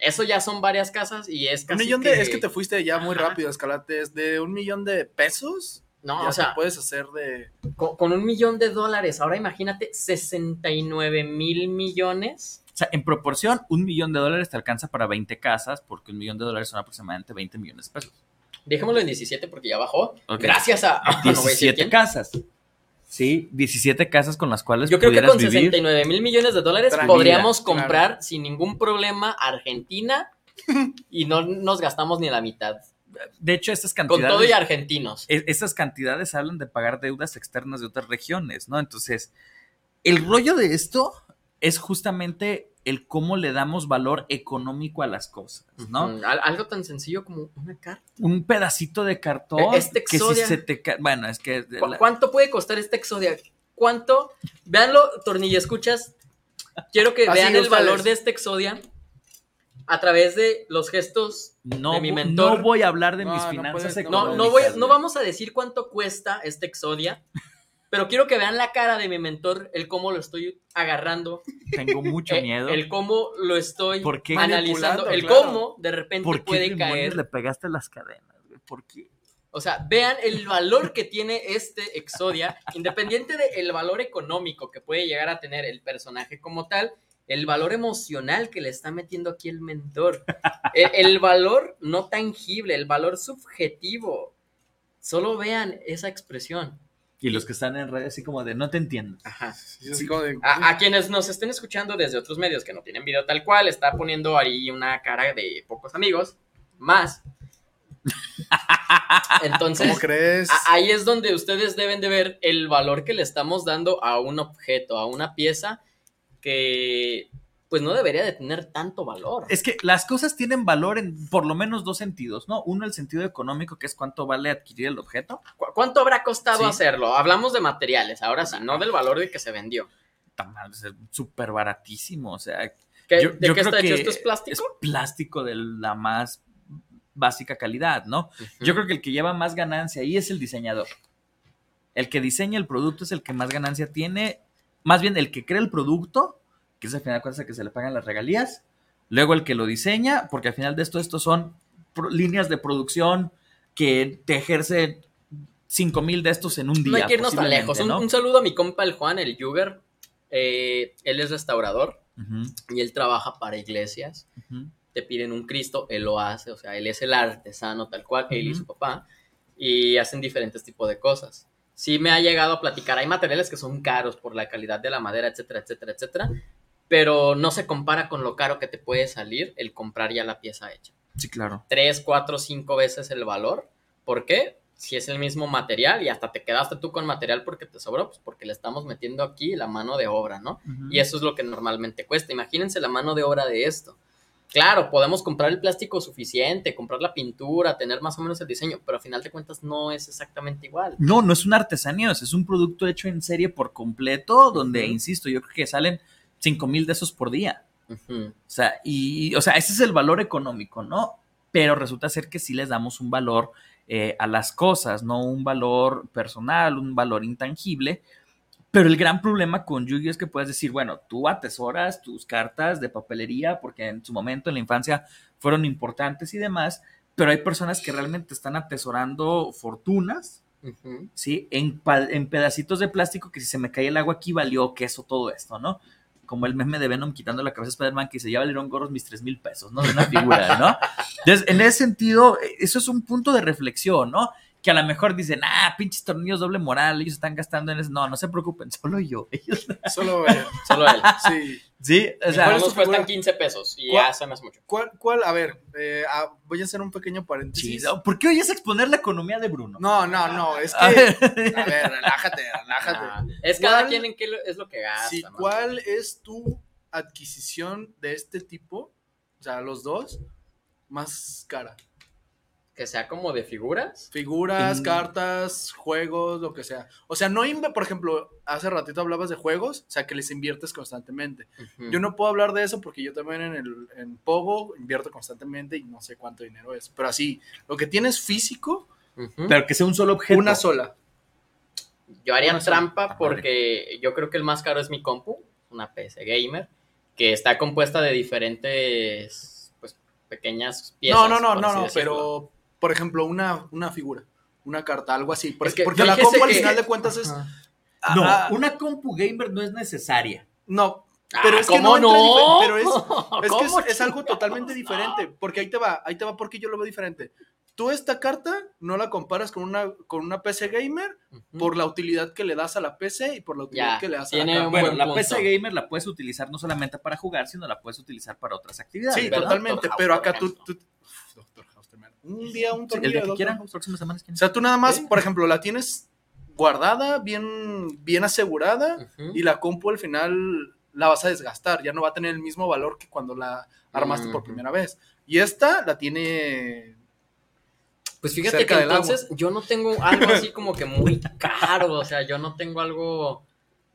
Eso ya son varias casas y es Un casi. millón de. Es que te fuiste ya muy Ajá. rápido, Escalate. Es de un millón de pesos. No, ya o sea, te puedes hacer de. con, con un millón de dólares. Ahora imagínate 69 mil millones. O sea, en proporción, un millón de dólares te alcanza para 20 casas, porque un millón de dólares son aproximadamente 20 millones de pesos. Dejémoslo en 17 porque ya bajó. Gracias a. ah, no voy a decir 17 quién. casas. Sí, 17 casas con las cuales Yo creo que con vivir. 69 mil millones de dólares Tranquila, podríamos claro. comprar sin ningún problema Argentina y no nos gastamos ni la mitad. De hecho, estas Con cantidades... todo y argentinos. es- esas cantidades hablan de pagar deudas externas de otras regiones, ¿no? Entonces, el rollo de esto es justamente el cómo le damos valor económico a las cosas, ¿no? Al- algo tan sencillo como una carta. Un pedacito de cartón E- este que si Exodia- se te bueno, es que ¿Cu- la- ¿Cuánto puede costar este Exodia? ¿Cuánto? Véanlo, tornilla, escuchas. Quiero que Así, vean el valor de este Exodia a través de los gestos. no, de mi mentor. no voy a hablar de No, mis no finanzas puedes, No, económicas. no, voy, no vamos a decir cuánto cuesta este Exodia, pero quiero que vean la cara de mi mentor, el cómo lo estoy agarrando, Tengo mucho el, miedo. el cómo lo estoy ¿Por qué? analizando, el claro. cómo de repente ¿Por qué puede caer. le pegaste las cadenas, güey? ¿Por qué? O sea, vean el valor que tiene este Exodia, independiente del valor económico que puede llegar a tener el personaje como tal, el valor emocional que le está metiendo aquí el mentor, el, el valor no tangible, el valor subjetivo. Solo vean esa expresión. Y los que están en redes así como de no te entiendo. Ajá. Sí, así como de- A, a quienes nos estén escuchando desde otros medios que no tienen video tal cual, está poniendo ahí una cara de pocos amigos, más. Entonces, ¿Cómo crees? A- Ahí es donde ustedes deben de ver el valor que le estamos dando a un objeto, a una pieza que pues no debería de tener tanto valor. Es que las cosas tienen valor en por lo menos dos sentidos, ¿no? Uno, el sentido económico, que es cuánto vale adquirir el objeto. ¿Cu- ¿Cuánto habrá costado Sí. hacerlo? Hablamos de materiales, ahora sí, no del valor de que se vendió. Tan mal, es súper baratísimo, o sea. ¿Qué- yo- ¿De yo qué creo está hecho? que ¿Esto es plástico? Es plástico de la más básica calidad, ¿no? Yo creo que el que lleva más ganancia ahí es el diseñador. El que diseña el producto es el que más ganancia tiene. Más bien, el que crea el producto, que es al final de cuentas el que se le pagan las regalías. Luego el que lo diseña, porque al final de esto, estos son líneas de producción que te ejerce 5 mil de estos en un día. No hay que irnos tan lejos. Un, ¿no? un saludo a mi compa el Juan, el Yuger. Eh, él es restaurador Ujú, y él trabaja para iglesias. ujú. te piden un Cristo, él lo hace, o sea, él es el artesano tal cual, él y Ujú. su papá, y hacen diferentes tipos de cosas. Sí me ha llegado a platicar, hay materiales que son caros por la calidad de la madera, etcétera, etcétera, etcétera, pero no se compara con lo caro que te puede salir el comprar ya la pieza hecha. Sí, claro. Tres, cuatro, cinco veces el valor. ¿Por qué? Si es el mismo material y hasta te quedaste tú con material porque te sobró, pues porque le estamos metiendo aquí la mano de obra, ¿no? Ujú. Y eso es lo que normalmente cuesta. Imagínense la mano de obra de esto. Claro, podemos comprar el plástico suficiente, comprar la pintura, tener más o menos el diseño, pero al final de cuentas no es exactamente igual. No, no es una artesanía, es un producto hecho en serie por completo, donde, Ujú. insisto, yo creo que salen 5 mil de esos por día. O sea, y, o sea, ese es el valor económico, ¿no? Pero resulta ser que sí les damos un valor eh, a las cosas, no un valor personal, un valor intangible, Pero el gran problema con Yu-Gi-Oh es que puedes decir, bueno, tú atesoras tus cartas de papelería porque en su momento en la infancia fueron importantes y demás, pero hay personas que realmente están atesorando fortunas. ¿sí? En, en pedacitos de plástico que si se me cae el agua aquí valió queso todo esto, ¿no? Como el meme de Venom quitando la cabeza a Spider-Man que dice, ya valieron gorros mis tres mil pesos, ¿no? De una figura, ¿no? Entonces, en ese sentido, eso es un punto de reflexión, ¿no? Que a lo mejor dicen, ah, pinches tornillos doble moral, ellos están gastando en eso. No, no se preocupen, solo yo. Ellos, Solo. Solo él. Sí. Sí, o sea, ¿cuál es juegos tu cuestan figura? 15 pesos y ¿Cuál? ya se me hace mucho. ¿Cuál, cuál? A ver, eh, ah, voy a hacer un pequeño paréntesis. ¿Por qué oyes exponer la economía de Bruno? No, no, no, es que. A A ver. relájate, relájate. Ah, es cada quien en qué es lo que gasta. Sí, ¿no? ¿cuál es tu adquisición de este tipo? O sea, los dos, más cara. Que sea como de figuras. Figuras, En- cartas, juegos, lo que sea. O sea, no, por ejemplo, hace ratito hablabas de juegos, o sea, que les inviertes constantemente. Yo no puedo hablar de eso porque yo también en, el, en Pogo invierto constantemente y no sé cuánto dinero es. Pero así, lo que tienes físico. Pero que sea un solo objeto. una sola. Yo haría Una trampa Ah, porque yo creo que el más caro es mi compu, una PC gamer, que está compuesta de diferentes, pues, pequeñas piezas. No, no, no, no, no, decirlo. pero, por ejemplo, una, una figura, una carta, algo así. Por- Es que porque la compu al que- final de cuentas es... No, Ah, una compu gamer no es necesaria. No, Ah, pero es que ¿cómo no, entra no? pero es, es que ¿Cómo es, es algo totalmente diferente, porque ahí te va, ahí te va porque yo lo veo diferente. Tú esta carta no la comparas con una, con una PC gamer por la utilidad que le das a la PC y por la utilidad Ya, que le das a la carta. Bueno, buen la punto. PC gamer la puedes utilizar no solamente para jugar, sino la puedes utilizar para otras actividades. Sí, ¿verdad? totalmente, Doctor pero House, acá tú, tú- Doctor Un día un Sí, tornillo el día que quieran, próximas semanas. ¿quién O sea, tú nada más, Sí. por ejemplo, la tienes guardada, bien, bien asegurada, y la compu al final la vas a desgastar, ya no va a tener el mismo valor que cuando la armaste por primera vez. Y esta la tiene Pues fíjate cerca que del entonces yo no tengo algo así como que muy caro, o sea, yo no tengo algo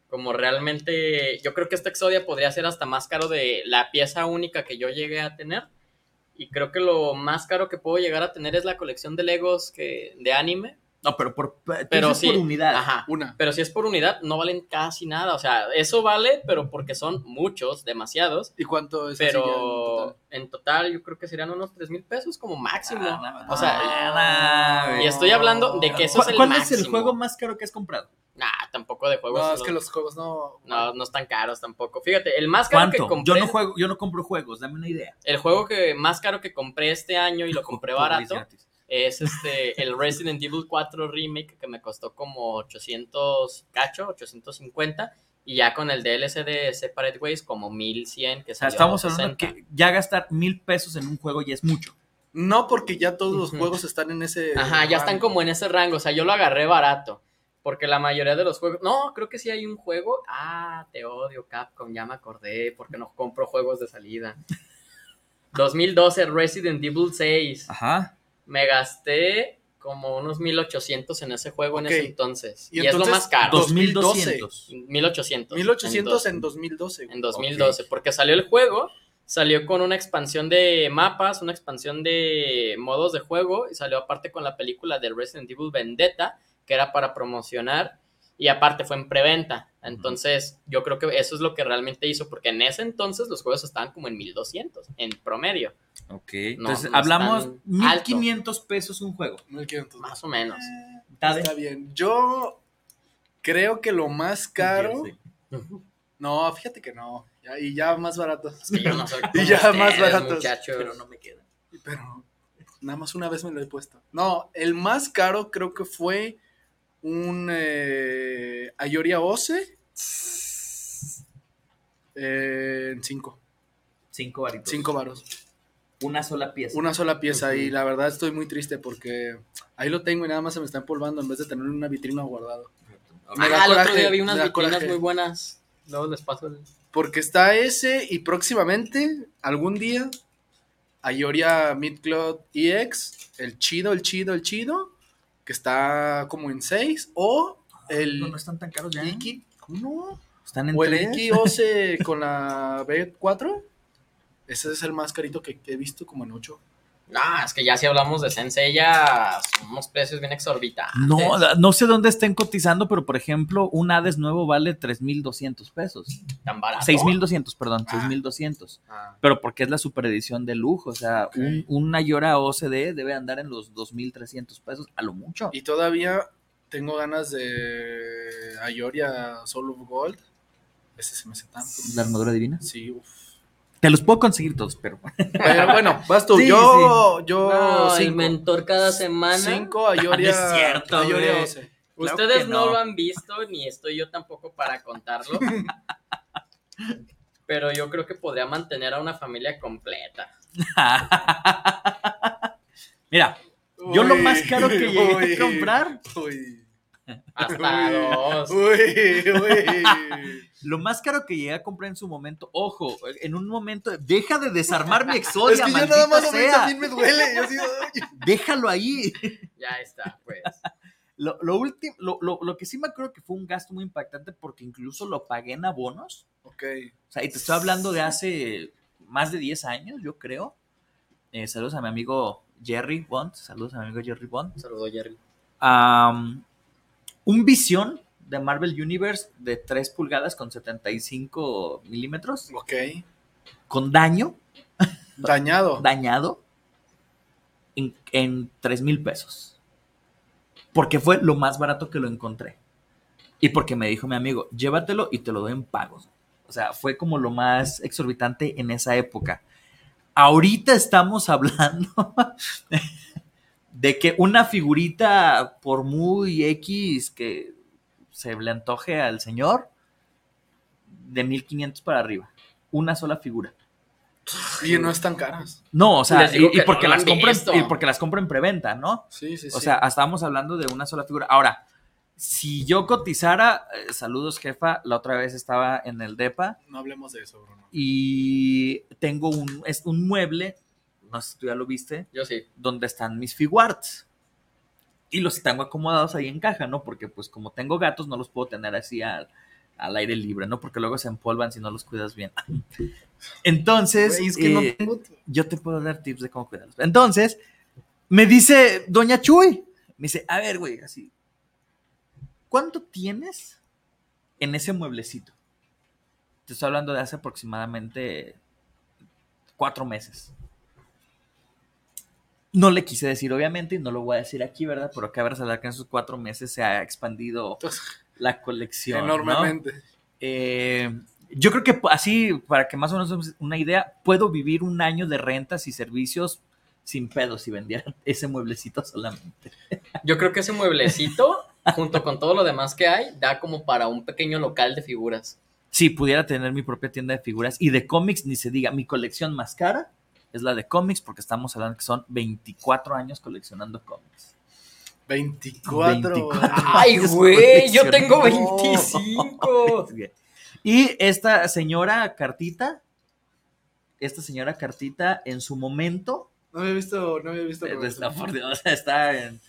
como realmente, yo creo que esta Exodia podría ser hasta más caro de la pieza única que yo llegué a tener. Y creo que lo más caro que puedo llegar a tener es la colección de Legos que, de anime. No, pero por, Pero sí, por unidad. Ajá. una. Pero si es por unidad, no valen casi nada. O sea, eso vale, pero porque son muchos, demasiados. ¿Y cuánto es ya en Pero total? en total yo creo que serían unos 3 mil pesos como máximo. Ah, o sea, no, y estoy hablando de que eso es ¿Cuál, el cuál máximo. es el juego más caro que has comprado? Nah, tampoco de juegos. No, es los- que los juegos no. no, no están caros tampoco. Fíjate, el más caro que ¿Cuánto? compré. Yo no juego, yo no compro juegos, dame una idea. El juego que más caro que compré este año y lo compré barato. Es este el Resident Evil 4 Remake que me costó como 800 cacho, 850 y ya con el DLC de Separate Ways como 1100 que O sea, estamos hablando 60. que ya gastar mil pesos en un juego ya es mucho. No, porque ya todos los juegos están en ese. Ajá, ya están como en ese rango, o sea, yo lo agarré barato. Porque la mayoría de los juegos. No, creo que sí hay un juego. Ah, te odio, Capcom, ya me acordé. Porque no compro juegos de salida. 2012, Resident Evil 6. Ajá. Me gasté como unos 1800 en ese juego en ese entonces. Y Y, es lo más caro. 2200. 1800. 1800 en en 2012. en 2012, porque salió el juego, salió con una expansión de mapas, una expansión de modos de juego, y salió aparte con la película de Resident Evil Vendetta, que era para promocionar, y aparte fue en preventa. Entonces, yo creo que eso es lo que realmente hizo, porque en ese entonces los juegos estaban como en 1200, en promedio, Ok. No, Entonces, no hablamos están 1500 pesos un juego. 1500. más o menos. Tade. Está bien. Yo creo que lo más caro. No, fíjate que no. Ya- y ya más barato. Es que yo no soy Y ya más ustedes, baratos. muchachos. Pero no me queda. Pero nada más una vez me lo he puesto. No, el más caro creo que fue un eh, Ayoria Ose. eh, en 5. Cinco varitos. 5 varos. Una sola pieza. Una sola pieza. Y la verdad estoy muy triste porque ahí lo tengo y nada más se me está empolvando en vez de tener una vitrina guardado. Me da Ah, el otro día vi unas vitrinas coraje. muy buenas. Luego les paso el... Porque está ese y próximamente, algún día, Ayoria Midcloud EX, el chido, el chido, el chido, que está como en 6, o el No, no están tan caros ya. Iki, ¿cómo no? Están en O el. Iki Ose con la B4, ese es el más carito que he visto como en 8. No, es que ya si hablamos de Sensei, ya son unos precios bien exorbitantes. No, no sé dónde estén cotizando, pero por ejemplo, un Hades nuevo vale 3,200 pesos. tan barato. 6,200, perdón, Ah. 6,200. Ah, Pero porque es la super edición de lujo. O sea, Ok. un, una Yora OCD debe andar en los 2,300 pesos a lo mucho. Y todavía tengo ganas de Ayoria Soul of Gold. Ese se me hace tanto. La armadura divina. Sí, uff. Te los puedo conseguir todos, pero. Bueno, bueno, vas tú. Sí, yo, yo, No, el mentor cada semana. Cinco Ayoria. No es cierto, Ayoria güey. 12. Claro Ustedes no. no. lo han visto, ni estoy yo tampoco para contarlo. Pero yo creo que podría mantener a una familia completa. Mira, yo lo más caro que llegué uy, a comprar, Uy. Hasta Uy, dos. Uy, uy. lo más caro que llegué a comprar en su momento, ojo, en un momento, deja de desarmar mi exodia, es que yo maldita nada más lo veo y sea. también me duele. Yo así. Déjalo ahí. Ya está, pues. Lo, lo, último, lo, lo- lo que sí me acuerdo que fue un gasto muy impactante porque incluso lo pagué en abonos. Ok. O sea, y te estoy hablando de hace más de 10 años, yo creo. Eh, saludos a mi amigo Jerry Bond. Saludos a mi amigo Jerry Bond. Saludos, Jerry. Am, un visión de Marvel Universe de 3 pulgadas con 75 milímetros, Ok. con daño, Dañado. dañado, en, en 3 mil pesos. Porque fue lo más barato que lo encontré. Y porque me dijo mi amigo, llévatelo y te lo doy en pagos. O sea, fue como lo más exorbitante en esa época. Ahorita estamos hablando de que una figurita, por muy X que se le antoje al señor, de 1500 para arriba. Una sola figura. Y no están caras. No, o sea, y, y que porque no las han compro en- visto. y porque las compro en preventa, ¿no? Sí, sí, sí. O sea, estábamos hablando de una sola figura. Ahora, si yo cotizara, eh, saludos jefa, la otra vez estaba en el DEPA no hablemos de eso, Bruno. y tengo un, es un mueble, no sé si tú ya lo viste, Yo sí. donde están mis figuarts. Y los tengo acomodados ahí en caja, ¿no? Porque pues como tengo gatos no los puedo tener así al, al aire libre, ¿no? Porque luego se empolvan si no los cuidas bien. Entonces, Güey, es que no eh, tengo yo te puedo dar tips de cómo cuidarlos. Entonces, me dice Doña Chuy, me dice, a ver, güey, así, ¿cuánto tienes en ese mueblecito? Te estoy hablando de hace aproximadamente cuatro meses. No le quise decir, obviamente, y no lo voy a decir aquí, ¿verdad? Pero cabe resaltar que en esos cuatro meses se ha expandido la colección. ¿no? Enormemente. Eh, yo creo que así, para que más o menos una idea, puedo vivir un año de rentas y servicios sin pedos si vendiera ese mueblecito solamente. Yo creo que ese mueblecito, junto con todo lo demás que hay, da como para un pequeño local de figuras. Si pudiera tener mi propia tienda de figuras y de cómics, ni se diga, mi colección más cara es la de cómics porque estamos hablando que son 24 años coleccionando cómics. 24. 24. ¡Ay, güey! Yo tengo coleccionando 25. cómics. Y esta señora Cartita, esta señora Cartita en su momento No había visto, no había visto. Eh, Está, por Dios, está en,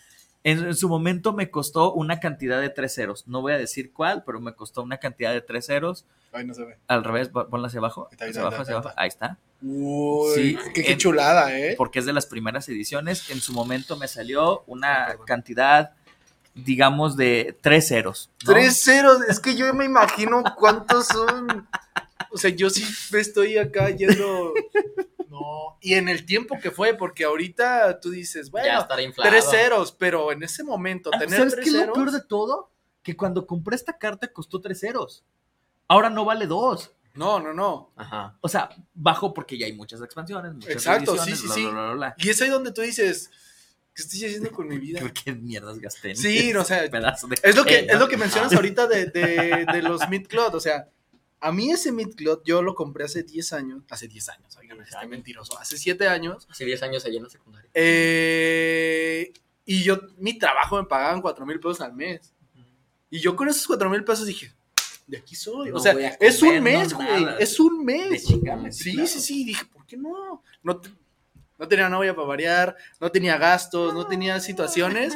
en, en su momento me costó una cantidad de tres ceros. No voy a decir cuál, pero me costó una cantidad de tres ceros. Ay, no se ve. Al revés, pon- ponla hacia abajo. Ahí está, ahí hacia está, abajo, hacia está, abajo. Ahí está. Uy, Sí, qué, qué en- chulada, ¿eh? Porque es de las primeras ediciones. En su momento me salió una perdón. cantidad, digamos, de tres ceros. ¿no? Tres ceros, es que yo me imagino cuántos son. O sea, yo sí estoy acá yendo. No, y en el tiempo que fue, porque ahorita tú dices, ya bueno, estará inflado. tres ceros, pero en ese momento, Ah, tener ¿Sabes tres qué es lo ceros. peor de todo? Que cuando compré esta carta costó tres ceros. Ahora no vale dos. No, no, no. Ajá. O sea, bajo porque ya hay muchas expansiones, muchas Exacto, sí, sí, sí. bla, bla, bla, bla. Y es ahí donde tú dices, ¿qué estoy haciendo con mi vida? Que mierdas gasté. Sí, no, o sea, ese pedazo de Es lo que, es lo que mencionas ahorita de, de, de los Midcloth. O sea, a mí ese Midcloth yo lo compré hace 10 años. Hace 10 años, oigan, está mentiroso. Hace 7 años. Hace 10 años allí en la secundaria. eh, y yo, mi trabajo me pagaban 4 mil pesos al mes. Y yo con esos 4 mil pesos dije, de aquí soy. No o sea, es un mes, güey. es un mes. chingarme, Sí, claro. sí, sí. Dije, ¿por qué no? No, te- no tenía novia para variar, no tenía gastos, no tenía situaciones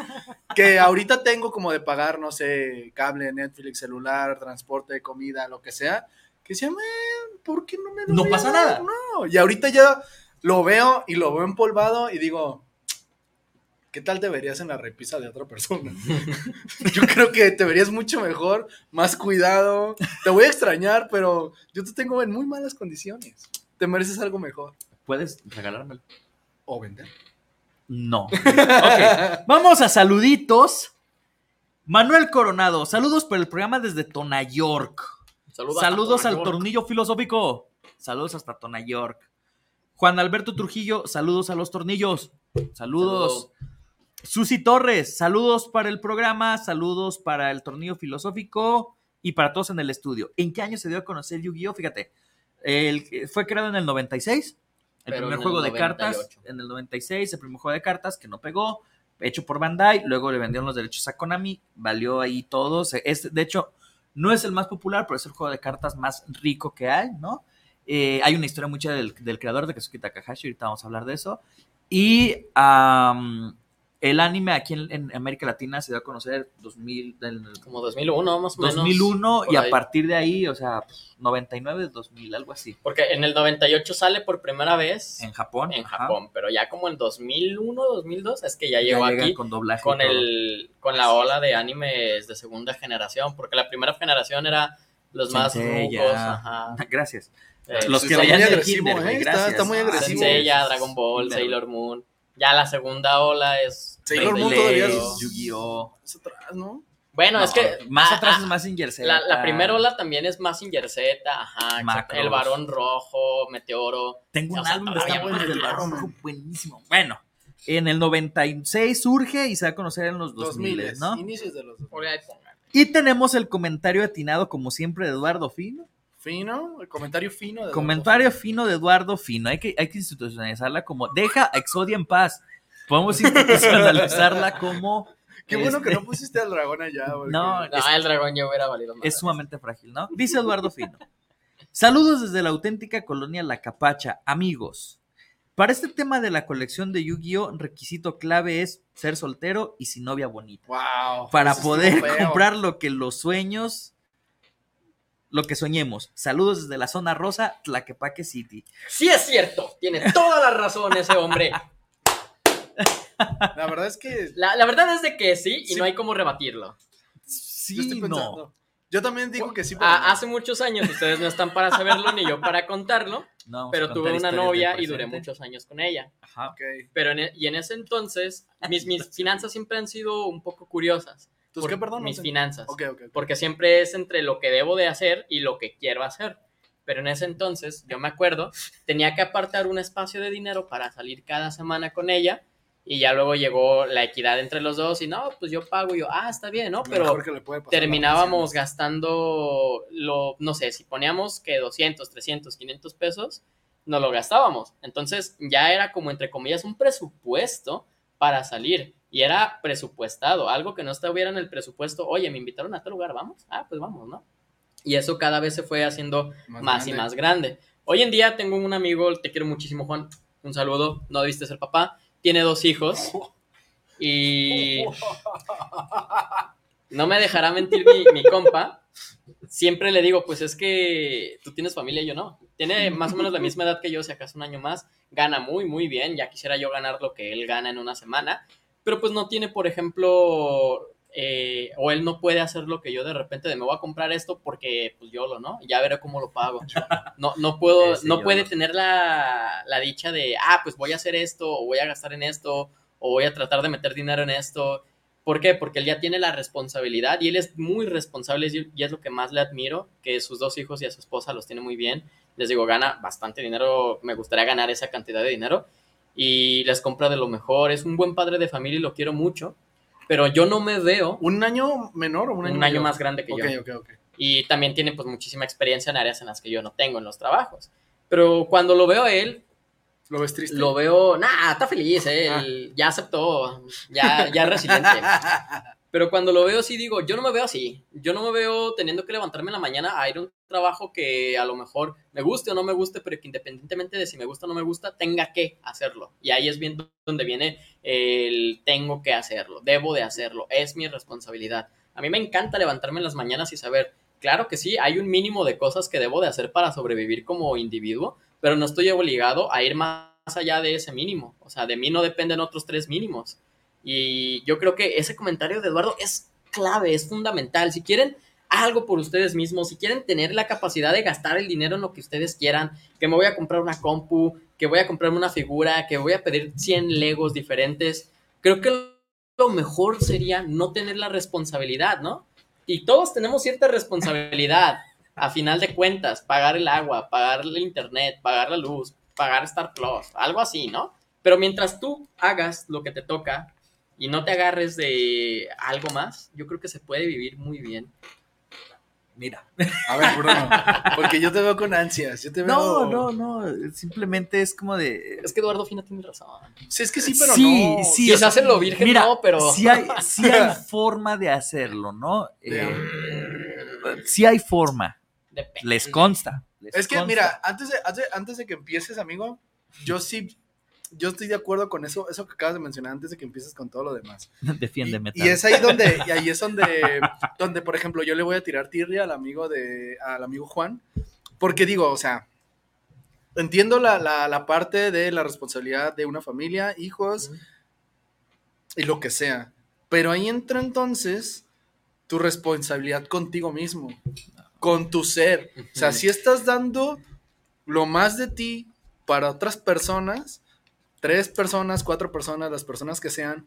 que ahorita tengo como de pagar, no sé, cable, Netflix, celular, transporte, comida, lo que sea. Que decía, "Man, ¿por qué no me lo No voy a pasa dar?". nada. No, y ahorita ya lo veo y lo veo empolvado y digo, ¿qué tal te verías en la repisa de otra persona? yo creo que te verías mucho mejor, más cuidado. Te voy a extrañar, pero yo te tengo en muy malas condiciones. Te mereces algo mejor. ¿Puedes regalármelo? O vender. No. Ok, vamos a saluditos. Manuel Coronado, saludos por el programa desde Tona York. Saludos, al York. tornillo filosófico. Saludos hasta Tona York. Juan Alberto Trujillo, saludos a los tornillos. Saludos. Susi Torres, saludos para el programa, saludos para el tornillo filosófico y para todos en el estudio. ¿En qué año se dio a conocer Yu-Gi-Oh? Fíjate, el, fue creado en el 96, el Pero primer el juego de 98. cartas, en el 96, el primer juego de cartas que no pegó, hecho por Bandai, luego le vendieron los derechos a Konami, valió ahí todo. se- Es, de hecho, no es el más popular, pero es el juego de cartas más rico que hay, ¿no? Eh, hay una historia mucha del, del creador de Kazuki Takahashi, ahorita vamos a hablar de eso. Y am, el anime aquí en, en América Latina se dio a conocer 2000, del- Como 2001, más o menos. 2001 por y a ahí. partir de ahí, o sea, 99, 2000, algo así. Porque en el 98 sale por primera vez En Japón. en ajá. Japón, pero ya como en 2001, 2002 es que ya Ya llegó llega aquí con doblaje. con el con la ola de animes de segunda generación, porque la primera generación era los más rucos, ya. ajá. Gracias. Eh, Los que está veían muy el agresivo, kinder, ¿eh? Está- gracias. está muy Ah, agresivo. Sensei, ya Dragon Ball, Sailor Moon. Ya la segunda ola es Sailor Moon todavía es- Yu-Gi-Oh. Es atrás, ¿no? Bueno, No, es que más ah, atrás ah, es más Singer Z. la, la primera ola también es más Z, ajá, exacto. Macros. el varón rojo, Meteoro. Tengo un O sea, álbum de Star Wars del Barón Rojo buenísimo. Bueno, en el 96 surge y se va a conocer en los 2000, 2000, ¿no? Inicios de los 2000. Por ahí pongan. Y tenemos el comentario atinado, como siempre, de Eduardo Fino. Fino, el comentario fino. de Comentario fino de Eduardo Fino. Hay que, hay que institucionalizarla como. Deja a Exodia en paz. Podemos institucionalizarla como. Qué bueno que este, no pusiste al dragón allá, porque- No, No, el dragón ya hubiera valido más. es sumamente frágil, ¿no? Dice Eduardo Fino. Saludos desde la auténtica colonia La Capacha, amigos. Para este tema de la colección de Yu-Gi-Oh, requisito clave es ser soltero y sin novia bonita. Wow. Para poder comprar lo que los sueños, lo que soñemos. Saludos desde la zona rosa, Tlaquepaque City. Sí es cierto, tiene toda la razón ese hombre. La verdad es que La, la verdad es de que sí y Sí. no hay cómo rebatirlo. Sí, yo estoy no. Yo también digo que sí, pero Ah, hace muchos años, ustedes no están para saberlo ni yo para contarlo, No pero tuve una novia y duré muchos años con ella. Ajá. Ok. Pero en e- y en ese entonces, mis, mis finanzas siempre han sido un poco curiosas. ¿Tus qué, perdón? No Mis sé. finanzas. Ok, ok. ok. Porque siempre es entre lo que debo de hacer y lo que quiero hacer. Pero en ese entonces, yo me acuerdo, tenía que apartar un espacio de dinero para salir cada semana con ella. Y ya luego llegó la equidad entre los dos. Y no, pues yo pago. Y yo, ah, está bien, ¿no? Pero terminábamos gastando lo, no sé, si poníamos que 200, 300, 500 pesos, no lo gastábamos. Entonces ya era como, entre comillas, un presupuesto para salir. Y era presupuestado, algo que no estuviera en el presupuesto. Oye, me invitaron a tal lugar, ¿vamos? Ah, pues vamos, ¿no? Y eso cada vez se fue haciendo más, y más grande. Hoy en día tengo un amigo, te quiero muchísimo, Juan. Un saludo, no debiste ser papá. Tiene dos hijos. Y no me dejará mentir mi, mi compa. Siempre le digo, pues es que tú tienes familia y yo no. Tiene más o menos la misma edad que yo, si acaso un año más. Gana muy, muy bien. Ya quisiera yo ganar lo que él gana en una semana. Pero pues no tiene, por ejemplo, eh, o él no puede hacer lo que yo de repente de me voy a comprar esto porque pues yo lo, ¿no? Ya veré cómo lo pago. No, no puedo, Ese no puede tener la, la dicha de, ah, pues voy a hacer esto, o voy a gastar en esto, o voy a tratar de meter dinero en esto. ¿Por qué? Porque él ya tiene la responsabilidad y él es muy responsable y y es lo que más le admiro, que sus dos hijos y a su esposa los tiene muy bien. Les digo, gana bastante dinero, me gustaría ganar esa cantidad de dinero y les compra de lo mejor. Es un buen padre de familia y lo quiero mucho, pero yo no me veo ¿Un año menor o un año un año mayor? más grande que Ok, yo ok, ok. y también tiene pues muchísima experiencia en áreas en las que yo no tengo en los trabajos. Pero cuando lo veo a él, ¿Lo ves triste? lo veo, nah, está feliz, eh, él ya aceptó, ya, ya es resiliente. Pero cuando lo veo sí digo, yo no me veo así, yo no me veo teniendo que levantarme en la mañana a ir a un trabajo que a lo mejor me guste o no me guste, pero que independientemente de si me gusta o no me gusta, tenga que hacerlo. Y ahí es bien donde viene el tengo que hacerlo, debo de hacerlo, es mi responsabilidad. A mí me encanta levantarme en las mañanas y saber, claro que sí, hay un mínimo de cosas que debo de hacer para sobrevivir como individuo, pero no estoy obligado a ir más allá de ese mínimo. O sea, de mí no dependen otros tres mínimos. Y yo creo que ese comentario de Eduardo es clave, es fundamental. Si quieren algo por ustedes mismos, si quieren tener la capacidad de gastar el dinero en lo que ustedes quieran, que me voy a comprar una compu, que voy a comprarme una figura, que voy a pedir 100 legos diferentes, creo que lo mejor sería no tener la responsabilidad, ¿no? Y todos tenemos cierta responsabilidad, a final de cuentas, pagar el agua, pagar el internet, pagar la luz, pagar Star Plus, algo así, ¿no? Pero mientras tú hagas lo que te toca y no te agarres de algo más, yo creo que se puede vivir muy bien. Mira. A ver, Bruno, porque yo te veo con ansias. Yo te veo... No, no, no. Simplemente es como de. Es que Eduardo Fina tiene razón. Sí, es que sí, pero sí, no. sí. Quizás en lo virgen Mira, no, pero. sí hay, sí hay forma de hacerlo, ¿no? Eh, sí hay forma. Depende. Les consta. les Es que, consta. mira, antes de, antes, antes de que empieces, amigo, yo sí, yo estoy de acuerdo con eso, eso que acabas de mencionar antes de que empieces con todo lo demás. Defiéndeme. Y, y es ahí donde, y ahí es donde, donde, por ejemplo, yo le voy a tirar tirria al amigo de, al amigo Juan, porque digo, o sea, entiendo la, la, la parte de la responsabilidad de una familia, hijos y lo que sea, pero ahí entra entonces tu responsabilidad contigo mismo, con tu ser. O sea, si estás dando lo más de ti para otras personas, tres personas, cuatro personas, las personas que sean,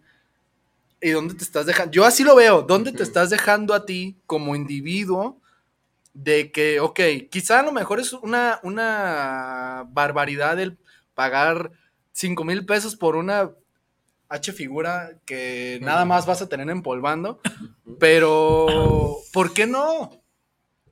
¿y dónde te estás dejando? Yo así lo veo, ¿dónde te estás dejando a ti como individuo? De que, ok, quizá a lo mejor es una, una barbaridad el pagar cinco mil pesos por una H figura que nada más vas a tener empolvando, pero ¿por qué no?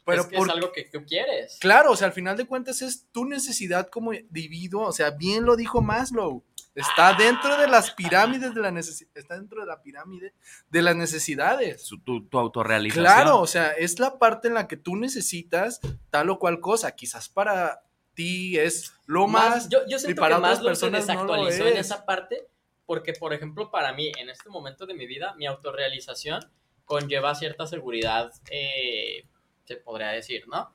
Pero es que por- es algo que tú quieres. Claro, o sea, al final de cuentas es tu necesidad como individuo, o sea, bien lo dijo Maslow. Está dentro de las pirámides de la necesidad, está dentro de la pirámide de las necesidades. Su- tu, tu autorrealización. Claro, o sea, es la parte en la que tú necesitas tal o cual cosa. Quizás para ti es lo más, yo, yo y para que más lo se personas no lo desactualizó en es. esa parte, porque, por ejemplo, para mí, en este momento de mi vida, mi autorrealización conlleva cierta seguridad, eh, se podría decir, ¿no?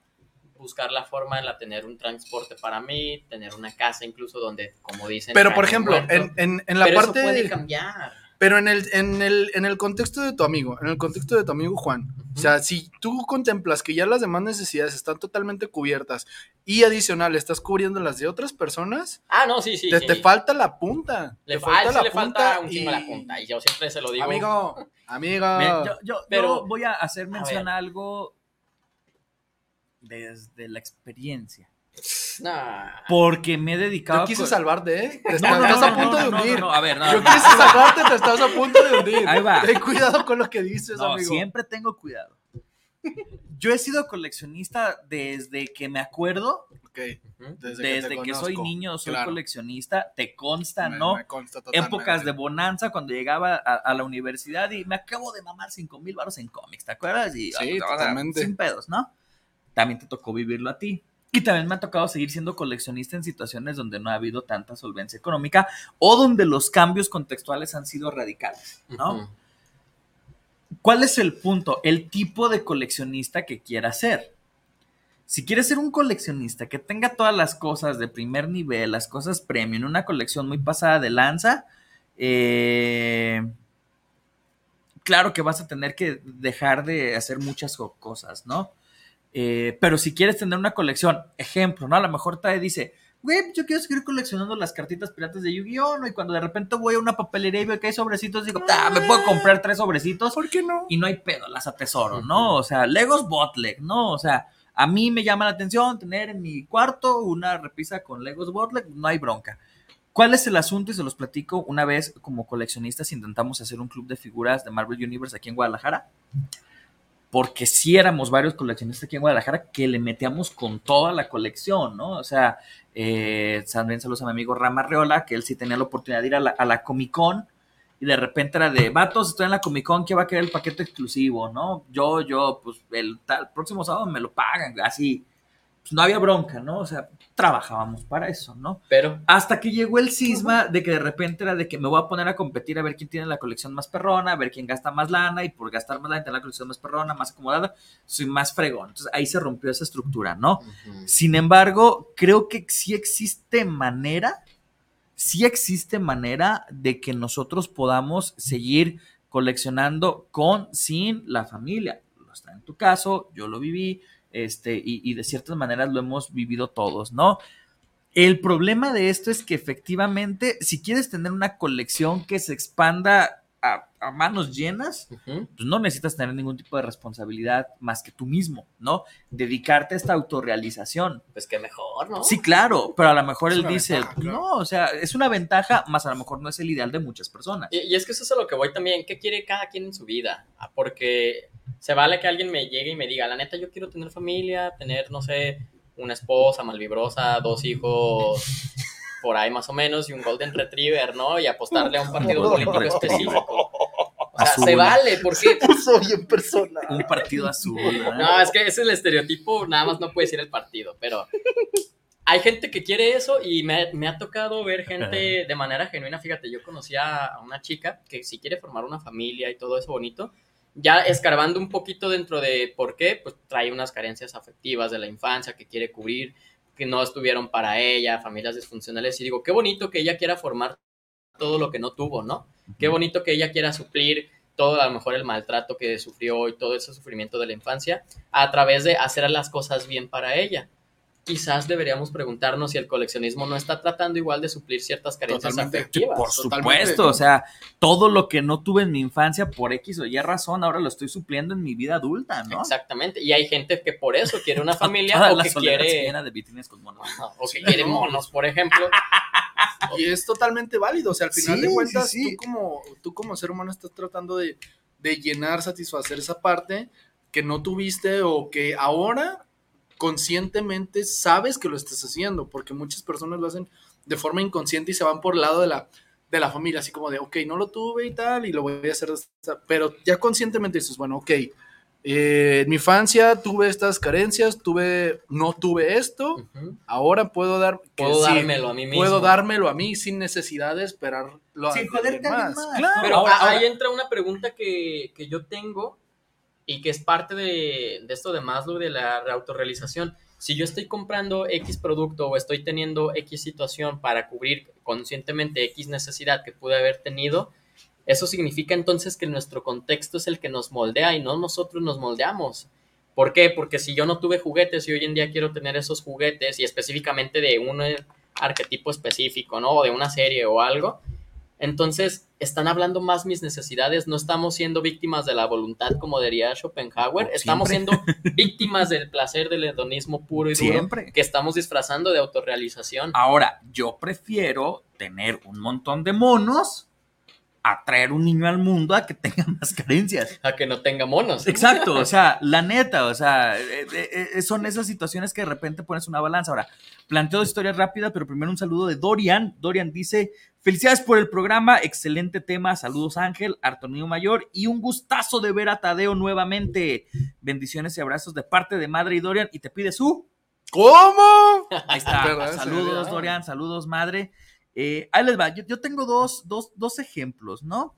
Buscar la forma de la tener un transporte para mí, tener una casa incluso donde, como dicen... Pero por ejemplo, muerto. en, en- en la Pero parte eso puede de- cambiar. Pero en el, en, el, en el contexto de tu amigo, en el contexto de tu amigo Juan, o sea, si tú contemplas que ya las demás necesidades están totalmente cubiertas y adicional estás cubriendo las de otras personas, Ah, no, sí, sí. te, sí. te falta la punta. le, te fa- a él sí la le falta punta un chingo la y- punta, y yo siempre se lo digo. Amigo, amigo. Yo, yo- Pero- yo voy a hacer mención a algo desde la experiencia. Nah. Porque me he dedicado Yo quise con- salvarte, ¿eh? Te No, estás, no, estás no, a punto no, de hundir. no, no, a ver, no, Yo no. quise salvarte, te estás a punto de hundir. Ahí va. Ten cuidado con lo que dices, No, amigo. siempre tengo cuidado. Yo he sido coleccionista desde que me acuerdo, Ok, Ujú. desde, que, soy niño, soy Claro. coleccionista, te consta, Me- ¿no? me consta totalmente. Épocas de bonanza cuando llegaba a, a la universidad y me acabo de mamar 5 mil baros en cómics, ¿te acuerdas? Y, Sí, o sea, totalmente. Sin pedos, ¿no? También te tocó vivirlo a ti. Y también me ha tocado seguir siendo coleccionista en situaciones donde no ha habido tanta solvencia económica o donde los cambios contextuales han sido radicales, ¿no? ¿Cuál es el punto? El tipo de coleccionista que quiera ser. Si quieres ser un coleccionista que tenga todas las cosas de primer nivel, las cosas premium, una colección muy pasada de lanza, eh, claro que vas a tener que dejar de hacer muchas co- cosas, ¿no? Eh, pero si quieres tener una colección, ejemplo, ¿no? A lo mejor te dice, güey, yo quiero seguir coleccionando las cartitas piratas de Yu-Gi-Oh! ¿no? Y cuando de repente voy a una papelería y veo que hay sobrecitos, digo, "Ah, me puedo comprar tres sobrecitos ¿Por qué no? y no hay pedo, las atesoro, ¿no? O sea, Legos Botleg, ¿no? O sea, a mí me llama la atención tener en mi cuarto una repisa con Legos Botleg, no hay bronca. ¿Cuál es el asunto? Y se los platico. Una vez, como coleccionistas, intentamos hacer un club de figuras de Marvel Universe aquí en Guadalajara. Porque sí éramos varios coleccionistas aquí en Guadalajara que le metíamos con toda la colección, ¿no? O sea, eh, también saludos a mi amigo Rama Reola, que él sí tenía la oportunidad de ir a la, a Comic Con y de repente era de, vatos, estoy en la Comic Con, que va a querer el paquete exclusivo, ¿no? Yo, yo, pues el tal, próximo sábado me lo pagan, así. Pues no había bronca, ¿no? O sea, trabajábamos para eso, ¿no? Pero, Hasta que llegó el cisma de que de repente era de que me voy a poner a competir a ver quién tiene la colección más perrona, a ver quién gasta más lana y por gastar más lana tener la colección más perrona, más acomodada, soy más fregón. Entonces ahí se rompió esa estructura, ¿no? Sin embargo, creo que sí existe manera sí existe manera de que nosotros podamos seguir coleccionando con, sin la familia. Lo está en tu caso, yo lo viví, este, y, y de ciertas maneras lo hemos vivido todos, ¿no? El problema de esto es que efectivamente, si quieres tener una colección que se expanda a, a manos llenas, pues no necesitas tener ningún tipo de responsabilidad más que tú mismo, ¿no? Dedicarte a esta autorrealización. Pues que mejor, ¿no? Sí, claro, pero a lo mejor Es él dice, ventaja, claro. no, o sea, es una ventaja, más a lo mejor no es el ideal de muchas personas. Y, y es que eso es a lo que voy también. ¿Qué quiere cada quien en su vida? Ah, Porque se vale que alguien me llegue y me diga, la neta, yo quiero tener familia, tener, no sé, una esposa malvibrosa, dos hijos por ahí más o menos y un Golden Retriever, ¿no? Y apostarle a un partido político específico. O sea, Azul. se vale, ¿por qué? Puso bien persona. Un partido azul. ¿verdad? No, es que es el estereotipo, nada más no puede ser el partido, pero hay gente que quiere eso y me, me ha tocado ver gente de manera genuina. Fíjate, yo conocí a a una chica que si quiere formar una familia y todo eso bonito, ya escarbando un poquito dentro de por qué, pues trae unas carencias afectivas de la infancia que quiere cubrir, que no estuvieron para ella, familias disfuncionales, y digo, qué bonito que ella quiera formar todo lo que no tuvo, ¿no? Qué bonito que ella quiera suplir todo a lo mejor el maltrato que sufrió y todo ese sufrimiento de la infancia a través de hacer las cosas bien para ella. Quizás deberíamos preguntarnos si el coleccionismo no está tratando igual de suplir ciertas carencias Totalmente. afectivas. Por Totalmente. supuesto, o sea, todo lo que no tuve en mi infancia por X o Y razón, ahora lo estoy supliendo en mi vida adulta, ¿no? Exactamente. Y hay gente que por eso quiere una familia o que quiere llena de vitrines con monos. Ajá, o que Sí, quiere no. monos, por ejemplo. Y es totalmente válido. O sea, al final Sí, de cuentas, sí, sí. Tú, como, tú como ser humano estás tratando de, de llenar, satisfacer esa parte que no tuviste o que ahora conscientemente sabes que lo estás haciendo, porque muchas personas lo hacen de forma inconsciente y se van por el lado de la, de la familia, así como de, ok, no lo tuve y tal, y lo voy a hacer, pero ya conscientemente dices, bueno, ok, eh, en mi infancia tuve estas carencias, tuve, no tuve esto, ahora puedo dar, Puedo sí, dármelo a mí mismo. puedo dármelo a mí sin necesidad de esperarlo Sin a alguien más. más. Claro. Pero Ahora- ahí entra una pregunta que, que yo tengo y que es parte de, esto de Maslow, de la autorrealización. Si yo estoy comprando X producto o estoy teniendo X situación para cubrir conscientemente X necesidad que pude haber tenido, eso significa entonces que nuestro contexto es el que nos moldea y no nosotros nos moldeamos. ¿Por qué? Porque si yo no tuve juguetes y hoy en día quiero tener esos juguetes y específicamente de un arquetipo específico, ¿no? O de una serie o algo, entonces están hablando más mis necesidades, no estamos siendo víctimas de la voluntad como diría Schopenhauer, estamos siendo víctimas del placer del hedonismo puro y duro Siempre. que estamos disfrazando de autorrealización. Ahora, yo prefiero tener un montón de monos a traer un niño al mundo a que tenga más carencias. A que no tenga monos. Exacto, o sea, la neta, o sea, eh, eh, eh, son esas situaciones que de repente pones una balanza. Ahora, planteo historias rápidas, pero primero un saludo de Dorian. Dorian dice, felicidades por el programa, excelente tema, saludos Ángel, Artonio Mayor, y un gustazo de ver a Tadeo nuevamente. Bendiciones y abrazos de parte de Madre y Dorian, y te pide su... ¿Cómo? Ahí está. Saludos. Dorian. Saludos, madre. Eh, ahí les va. Yo, yo tengo dos, dos, dos ejemplos, ¿no?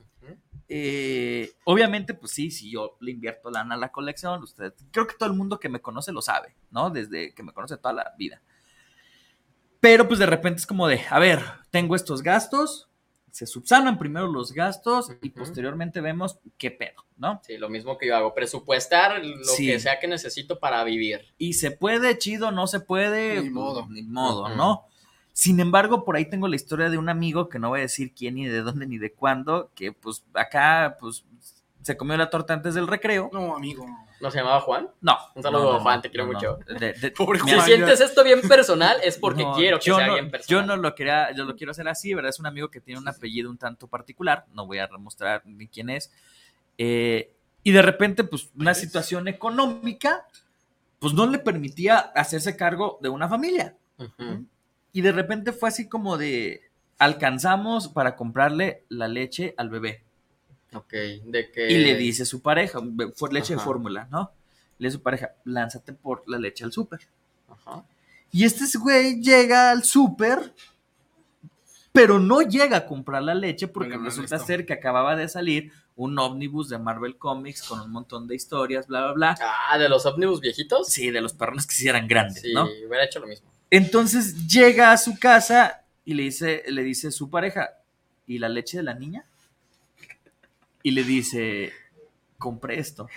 Eh, obviamente, pues sí, si yo le invierto lana a la colección, usted, creo que todo el mundo que me conoce lo sabe, ¿no? Desde que me conoce toda la vida. Pero pues de repente es como de, a ver, tengo estos gastos, se subsanan primero los gastos y posteriormente vemos qué pedo, ¿no? Sí, lo mismo que yo hago, presupuestar lo Sí. que sea que necesito para vivir. Y se puede, chido, no se puede, Ni modo. ni modo. ¿no? Sin embargo, por ahí tengo la historia de un amigo que no voy a decir quién ni de dónde ni de cuándo, que pues acá pues se comió la torta antes del recreo. No, amigo. ¿No se llamaba Juan? No. Un saludo, no, no, Juan, te quiero no, no. mucho. De- de- Pobre Si Juan. amigo- sientes esto bien personal es porque no, quiero que yo sea no, bien personal. Yo no lo quería, yo lo quiero hacer así, ¿verdad? Es un amigo que tiene un apellido un tanto particular, no voy a mostrar ni quién es. Eh, y de repente, pues, una ¿Eres? situación económica, pues no le permitía hacerse cargo de una familia. Ujú. Y de repente fue así como de alcanzamos para comprarle la leche al bebé. Ok, de que... Y le dice su pareja, fue leche de fórmula, ¿no? Le dice su pareja, lánzate por la leche al súper. Ajá. Y este güey llega al súper, pero no llega a comprar la leche porque resulta ser que acababa de salir un ómnibus de Marvel Comics con un montón de historias, bla, bla, bla. Ah, de los ómnibus viejitos. Sí, de los perrones que sí eran grandes, Sí, ¿no? hubiera hecho lo mismo. Entonces llega a su casa y le dice, le dice su pareja, ¿y la leche de la niña? Y le dice, compré esto.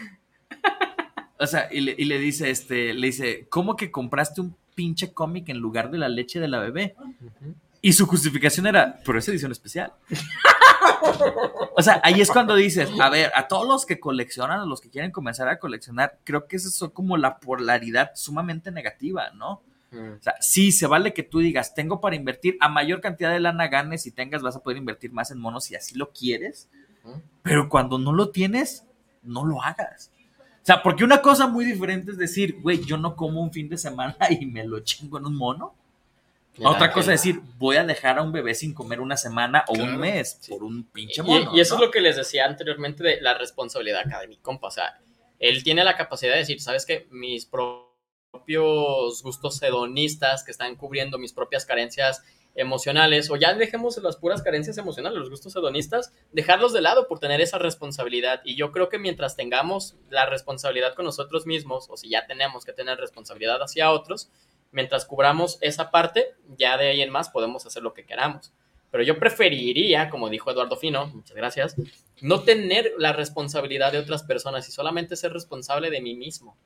O sea, y le, y le dice, este, le dice, ¿cómo que compraste un pinche cómic en lugar de la leche de la bebé? Y su justificación era, pero es edición especial. O sea, ahí es cuando dices, a ver, a todos los que coleccionan, a los que quieren comenzar a coleccionar, creo que esa es como la polaridad sumamente negativa, ¿no? Mm. O sea, sí, se vale que tú digas, tengo para invertir, a mayor cantidad de lana ganes y tengas, vas a poder invertir más en monos si así lo quieres, pero cuando no lo tienes, no lo hagas. O sea, porque una cosa muy diferente es decir, güey, yo no como un fin de semana y me lo chingo en un mono. Mira, Otra cosa es decir, voy a dejar a un bebé sin comer una semana o un Claro. mes Sí. por un pinche mono. Y, eso ¿no? es lo que les decía anteriormente de la responsabilidad mi compa. O sea, él tiene la capacidad de decir, ¿sabes qué? Mis pro- propios gustos hedonistas que están cubriendo mis propias carencias emocionales, o ya dejemos las puras carencias emocionales, los gustos hedonistas, dejarlos de lado por tener esa responsabilidad. Y yo creo que mientras tengamos la responsabilidad con nosotros mismos, o si ya tenemos que tener responsabilidad hacia otros, mientras cubramos esa parte, ya de ahí en más podemos hacer lo que queramos. Pero yo preferiría, como dijo Eduardo Fino, muchas gracias, no tener la responsabilidad de otras personas y solamente ser responsable de mí mismo.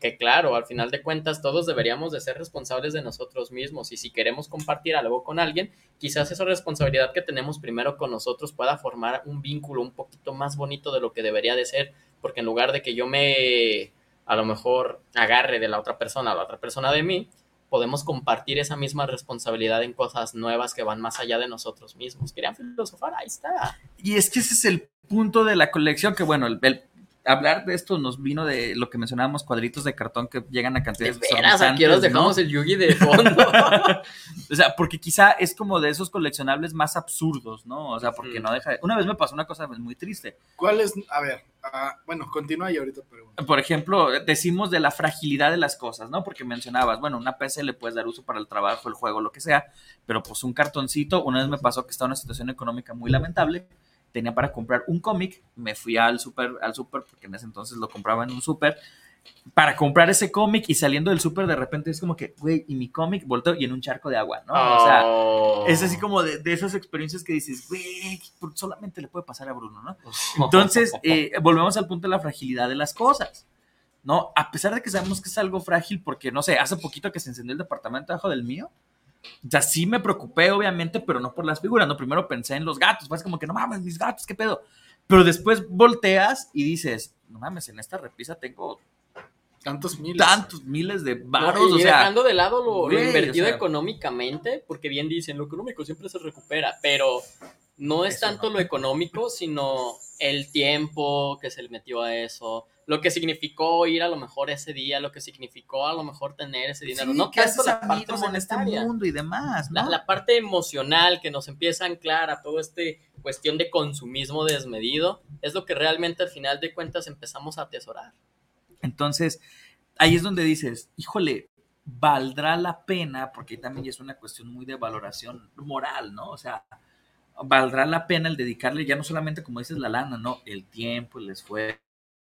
Que claro, al final de cuentas todos deberíamos de ser responsables de nosotros mismos y si queremos compartir algo con alguien, quizás esa responsabilidad que tenemos primero con nosotros pueda formar un vínculo un poquito más bonito de lo que debería de ser, porque en lugar de que yo me a lo mejor agarre de la otra persona o la otra persona de mí, podemos compartir esa misma responsabilidad en cosas nuevas que van más allá de nosotros mismos. ¿Querían filosofar? Ahí está. Y es que ese es el punto de la colección, que bueno, el, el- hablar de esto nos vino de lo que mencionábamos, cuadritos de cartón que llegan a De cantidades veras, aquí exorbitantes, dejamos ¿no? el Yugi de fondo. O sea, porque quizá es como de esos coleccionables más absurdos, ¿no? O sea, porque no deja de... Una vez me pasó una cosa muy triste. ¿Cuál es? A ver, ah, bueno, continúa y ahorita pregunto. Por ejemplo, decimos de la fragilidad de las cosas, ¿no? Porque mencionabas, bueno, una PC le puedes dar uso para el trabajo, el juego, lo que sea, pero pues un cartoncito, una vez me pasó que estaba en una situación económica muy lamentable, tenía para comprar un cómic, me fui al super, al super, porque en ese entonces lo compraba en un super, para comprar ese cómic y saliendo del super de repente es como que, güey, y mi cómic volteo y en un charco de agua, ¿no? O sea, Oh. es así como de, de esas experiencias que dices, güey, solamente le puede pasar a Bruno, ¿no? Entonces, eh, volvemos al punto de la fragilidad de las cosas, ¿no? A pesar de que sabemos que es algo frágil, porque, no sé, hace poquito que se encendió el departamento abajo del mío, o sea, sí me preocupé, obviamente, pero no por las figuras, ¿no? Primero pensé en los gatos, pues como que, no mames, mis gatos, ¿qué pedo? Pero después volteas y dices, no mames, en esta repisa tengo Tantos miles. tantos miles de No, varos, y o sea, dejando de lado lo, lo invertido o sea. económicamente, porque bien dicen, lo económico siempre se recupera, pero no es tanto no. lo económico, sino el tiempo que se le metió a eso, lo que significó ir a lo mejor ese día, lo que significó a lo mejor tener ese dinero, sí, no que haces la parte este monetaria. mundo y demás, ¿no? La, la parte emocional que nos empieza a anclar a todo este cuestión de consumismo desmedido es lo que realmente al final de cuentas empezamos a atesorar. Entonces, ahí es donde dices, híjole, valdrá la pena, porque también es una cuestión muy de valoración moral, ¿no? O sea, valdrá la pena el dedicarle ya no solamente, como dices, la lana, ¿no? El tiempo, el esfuerzo,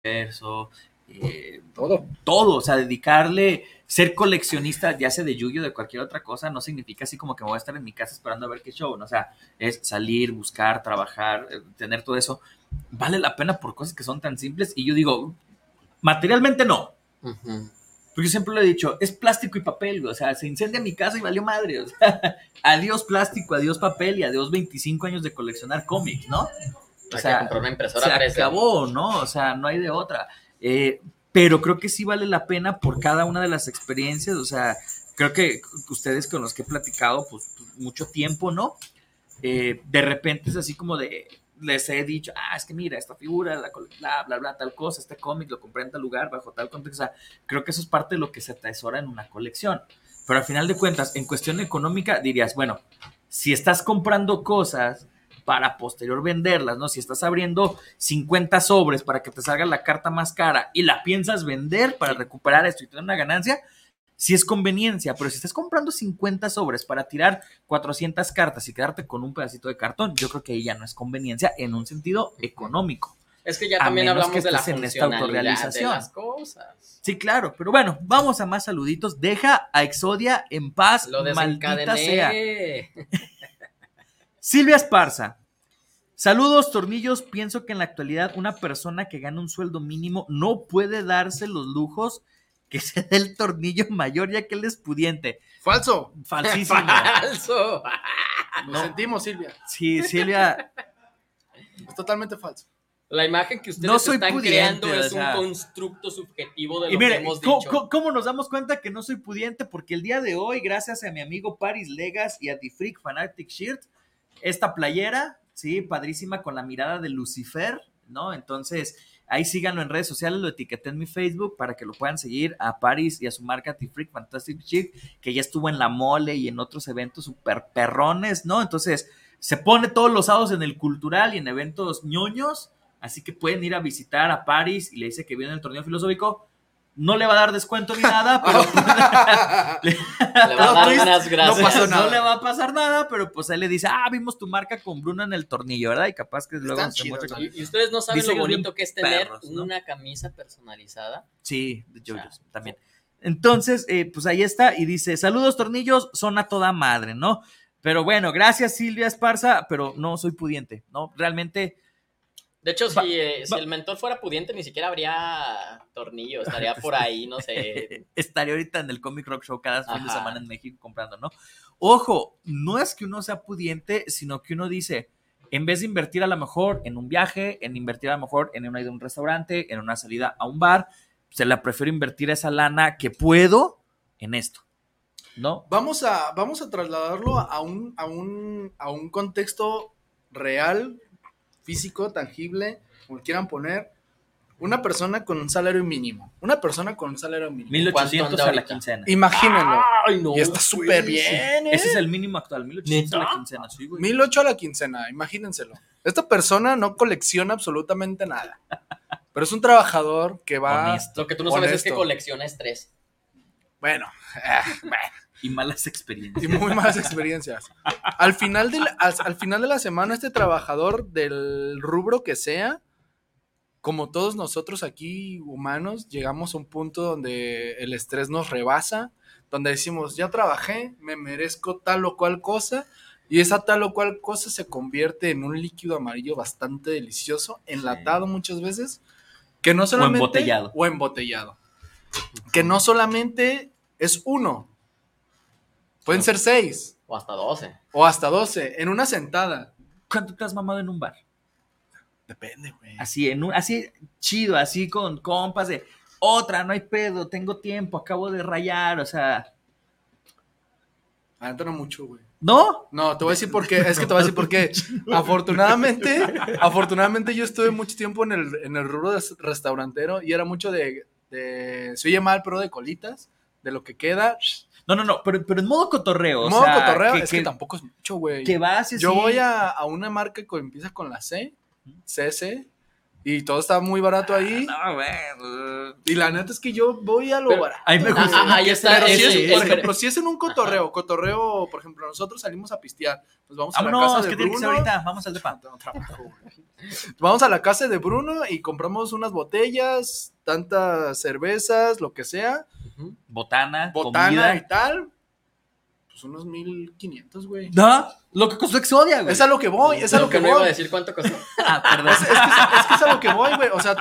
eh, Todo. todo, o sea, dedicarle, ser coleccionista, ya sea de Yu-Gi-Oh! de cualquier otra cosa, no significa así como que me voy a estar en mi casa esperando a ver qué show, ¿no? O sea, es salir, buscar, trabajar, eh, tener todo eso. Vale la pena por cosas que son tan simples y yo digo, materialmente no, porque yo siempre lo he dicho, es plástico y papel. O sea, se incendia mi casa y valió madre. O sea, adiós plástico, adiós papel y adiós 25 años de coleccionar cómics, ¿no? O sea, comprar una impresora se 3D. acabó, ¿no? O sea, no hay de otra. Eh, pero creo que sí vale la pena por cada una de las experiencias. O sea, creo que ustedes con los que he platicado, pues mucho tiempo, ¿no? Eh, de repente es así como de, les he dicho, ah, es que mira, esta figura, la, bla, bla, bla, tal cosa, este cómic lo compré en tal lugar, bajo tal contexto. O sea, creo que eso es parte de lo que se atesora en una colección. Pero al final de cuentas, en cuestión económica, dirías, bueno, si estás comprando cosas para posterior venderlas, ¿no? Si estás abriendo 50 sobres para que te salga la carta más cara y la piensas vender para recuperar esto y tener una ganancia, sí es conveniencia, pero si estás comprando 50 sobres para tirar 400 cartas y quedarte con un pedacito de cartón, yo creo que ahí ya no es conveniencia en un sentido económico. Es que ya A también hablamos que de la en esta de las cosas. Sí, claro, pero bueno, vamos a más saluditos. Deja a Exodia en paz, Lo maldita sea. Silvia Esparza. Saludos, tornillos. Pienso que en la actualidad una persona que gana un sueldo mínimo no puede darse los lujos que se dé el tornillo mayor ya que él es pudiente. Falso. Falsísimo. Falso. Lo sentimos, Silvia. Sí, Silvia, Es totalmente falso. La imagen que ustedes No soy están pudiente, creando o es sea. un constructo subjetivo de Y lo que mire, hemos ¿cómo, dicho. cómo- cómo nos damos cuenta que no soy pudiente? Porque el día de hoy, gracias a mi amigo Paris Legas y a The Freak Fanatic Shirt, esta playera, sí, padrísima con la mirada de Lucifer, ¿no? Entonces, ahí síganlo en redes sociales, lo etiqueté en mi Facebook para que lo puedan seguir a Paris y a su marca The Freak Fantastic Shirt, que ya estuvo en la mole y en otros eventos super perrones, ¿no? Entonces, se pone todos los sábados en el cultural y en eventos ñoños. Así que pueden ir a visitar a Paris y le dice que viene el torneo filosófico. No le va a dar descuento ni nada, pero Le va a No, dar unas no gracias. no le va a pasar nada, pero pues él le dice, ah, vimos tu marca con Bruno en el tornillo, ¿verdad? Y capaz que luego se ¿no? Y, y ustedes no saben lo bonito que es tener perros, ¿no? una camisa personalizada. Sí, de JoJo's también. Entonces, eh, pues ahí está y dice, saludos tornillos, son a toda madre, ¿no? Pero bueno, gracias Silvia Esparza, pero no soy pudiente, ¿no? Realmente, De hecho, si, eh, si el mentor fuera pudiente, ni siquiera habría tornillo. Estaría por ahí, no sé. estaría ahorita en el Comic Rock Show cada fin de semana en México comprando, ¿no? Ojo, no es que uno sea pudiente, sino que uno dice, en vez de invertir a lo mejor en un viaje, en invertir a lo mejor en una ida a un restaurante, en una salida a un bar, se la prefiero invertir esa lana que puedo en esto, ¿no? Vamos a, vamos a trasladarlo a un, a un, a un contexto real, físico, tangible, como quieran poner. Una persona con un salario mínimo. Una persona con un salario mínimo. 1800 anda a la quincena. Imagínenlo. Ay, no. y está súper bien, ¿eh? Ese es el mínimo actual, 1800 a la quincena, sí, güey. 1008 a la quincena, imagínenselo. Esta persona no colecciona absolutamente nada. Pero es un trabajador que va. Honesto. Lo que tú no sabes es que colecciona estrés. Bueno, ah, bueno, Y malas experiencias. y muy malas experiencias. Al final, de la, al, al final de la semana, este trabajador del rubro que sea, como todos nosotros aquí humanos, llegamos a un punto donde el estrés nos rebasa, donde decimos, ya trabajé, me merezco tal o cual cosa, y esa tal o cual cosa se convierte en un líquido amarillo bastante delicioso, enlatado muchas veces, que no solamente... embotellado. O embotellado. Que no solamente es uno, pueden ser seis O hasta 12. o hasta doce en una sentada. ¿Cuánto te has mamado en un bar? Depende, güey. Así, en un, así chido, así con compas de otra, no hay pedo, tengo tiempo, acabo de rayar, o sea, Ah, no mucho, güey. ¿no? No, te voy a decir por qué. Es que te voy a decir por qué. Afortunadamente, afortunadamente yo estuve mucho tiempo en el, en el rubro restaurantero y era mucho de, de, se oye mal, pero de colitas, de lo que queda. No, no, no, pero, pero en modo cotorreo, o modo sea, cotorreo, que, es que, que- tampoco es mucho, güey. que vas y Yo voy a, a una marca que empieza con la C, CC, y todo está muy barato ahí. No, güey, Y la neta es que yo voy a lo Pero- barato. ahí me Ah, gusta. ah, ahí está. Pero si es, ese- por ejemplo, si es en un cotorreo, cotorreo, por ejemplo, nosotros salimos a pistear, nos vamos a la casa de ¿qué tiene que ser Bruno. ahorita? Vamos al depa. No tengo trabajo, güey. Vamos a la casa de Bruno y compramos unas botellas, tantas cervezas, lo que sea. Botana, botana comida. y tal. Pues unos 1500, güey. ¿No? Lo que costó Exodia, güey. Es a lo que voy, es a Lo lo que que no iba a voy. decir cuánto costó. Ah, perdón. Es, es que, es que es a lo que voy, güey. O sea,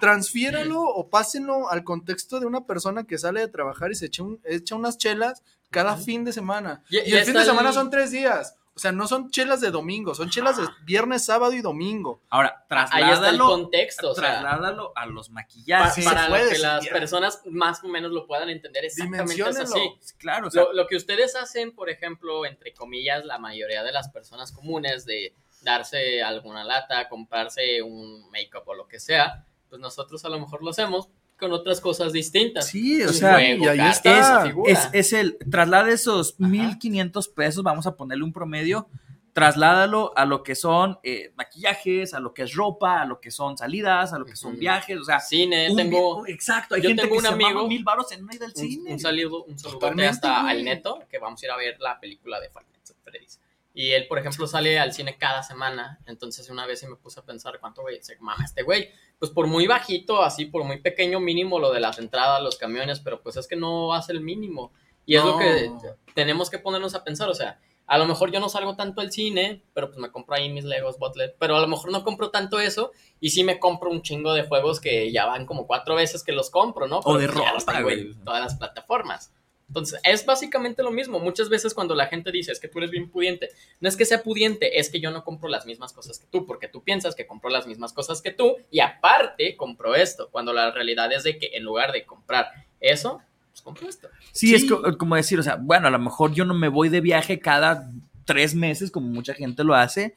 transfiéralo o pásenlo al contexto de una persona que sale de trabajar y se echa, un- echa unas chelas cada fin de semana. Y- Y, y el fin de el- semana son tres días. O sea, no son chelas de domingo, son chelas de viernes, sábado y domingo. Ahora, Ahí está el trasládalo, contexto. O sea, trasládalo a los maquillajes. Sí, para lo puede, que sí, las ya. personas más o menos lo puedan entender exactamente es así. Claro, o sea, Lo, lo que ustedes hacen, por ejemplo, entre comillas, la mayoría de las personas comunes de darse alguna lata, comprarse un make-up o lo que sea, pues nosotros a lo mejor lo hacemos con otras cosas distintas. sí, o sea, juego, y ahí está. es, es el traslada esos 1500 pesos, vamos a ponerle un promedio, trasládalo a lo que son eh, maquillajes, a lo que es ropa, a lo que son salidas, a lo que son Ujú. viajes, o sea, Cine, un tengo vi- exacto, hay yo gente tengo que un se amigo- mil baros en una ida al un, cine. un saludo, un Totalmente, hasta al neto, que vamos a ir a ver la película de Five Nights at Freddy's. Y él, por ejemplo, sale al cine cada semana. Entonces, una vez sí me puse a pensar cuánto, güey, se mama este güey. Pues por muy bajito, así, por muy pequeño mínimo lo de las entradas, los camiones, pero pues es que no hace el mínimo. Y es lo que tenemos que ponernos a pensar. O sea, a lo mejor yo no salgo tanto al cine, pero pues me compro ahí mis Legos Botlet. Pero a lo mejor no compro tanto eso. Y sí me compro un chingo de juegos que ya van como cuatro veces que los compro, ¿no? O de ropa, güey. todas las plataformas. Entonces, es básicamente lo mismo. Muchas veces cuando la gente dice, es que tú eres bien pudiente, no es que sea pudiente, es que yo no compro las mismas cosas que tú, porque tú piensas que compro las mismas cosas que tú y aparte compro esto, cuando la realidad es de que en lugar de comprar eso, pues compro esto. Sí, Sí. es co- como decir, o sea, bueno, a lo mejor yo no me voy de viaje cada tres meses, como mucha gente lo hace,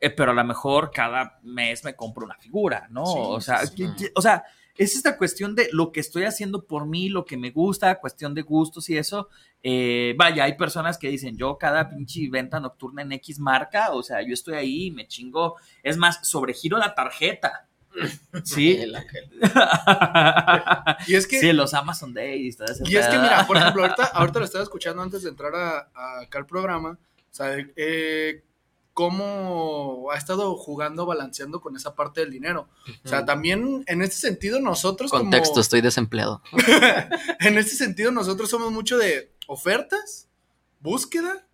eh, pero a lo mejor cada mes me compro una figura, ¿no? Sí, o, sea, sí, que- sí. que- o sea, es esta cuestión de lo que estoy haciendo por mí, lo que me gusta, cuestión de gustos y eso. Eh, vaya, hay personas que dicen, yo cada pinche venta nocturna en X marca, o sea, yo estoy ahí y me chingo. Es más, sobregiro la tarjeta. Sí. El ángel. Y es que, sí, los Amazon Days. todo ese y es que mira, por ejemplo, ahorita, ahorita lo estaba escuchando antes de entrar a, a acá al programa, o sea, eh, cómo ha estado jugando, balanceando con esa parte del dinero. O sea, también en este sentido nosotros como- Contexto, estoy desempleado. en este sentido nosotros somos mucho de ofertas, búsqueda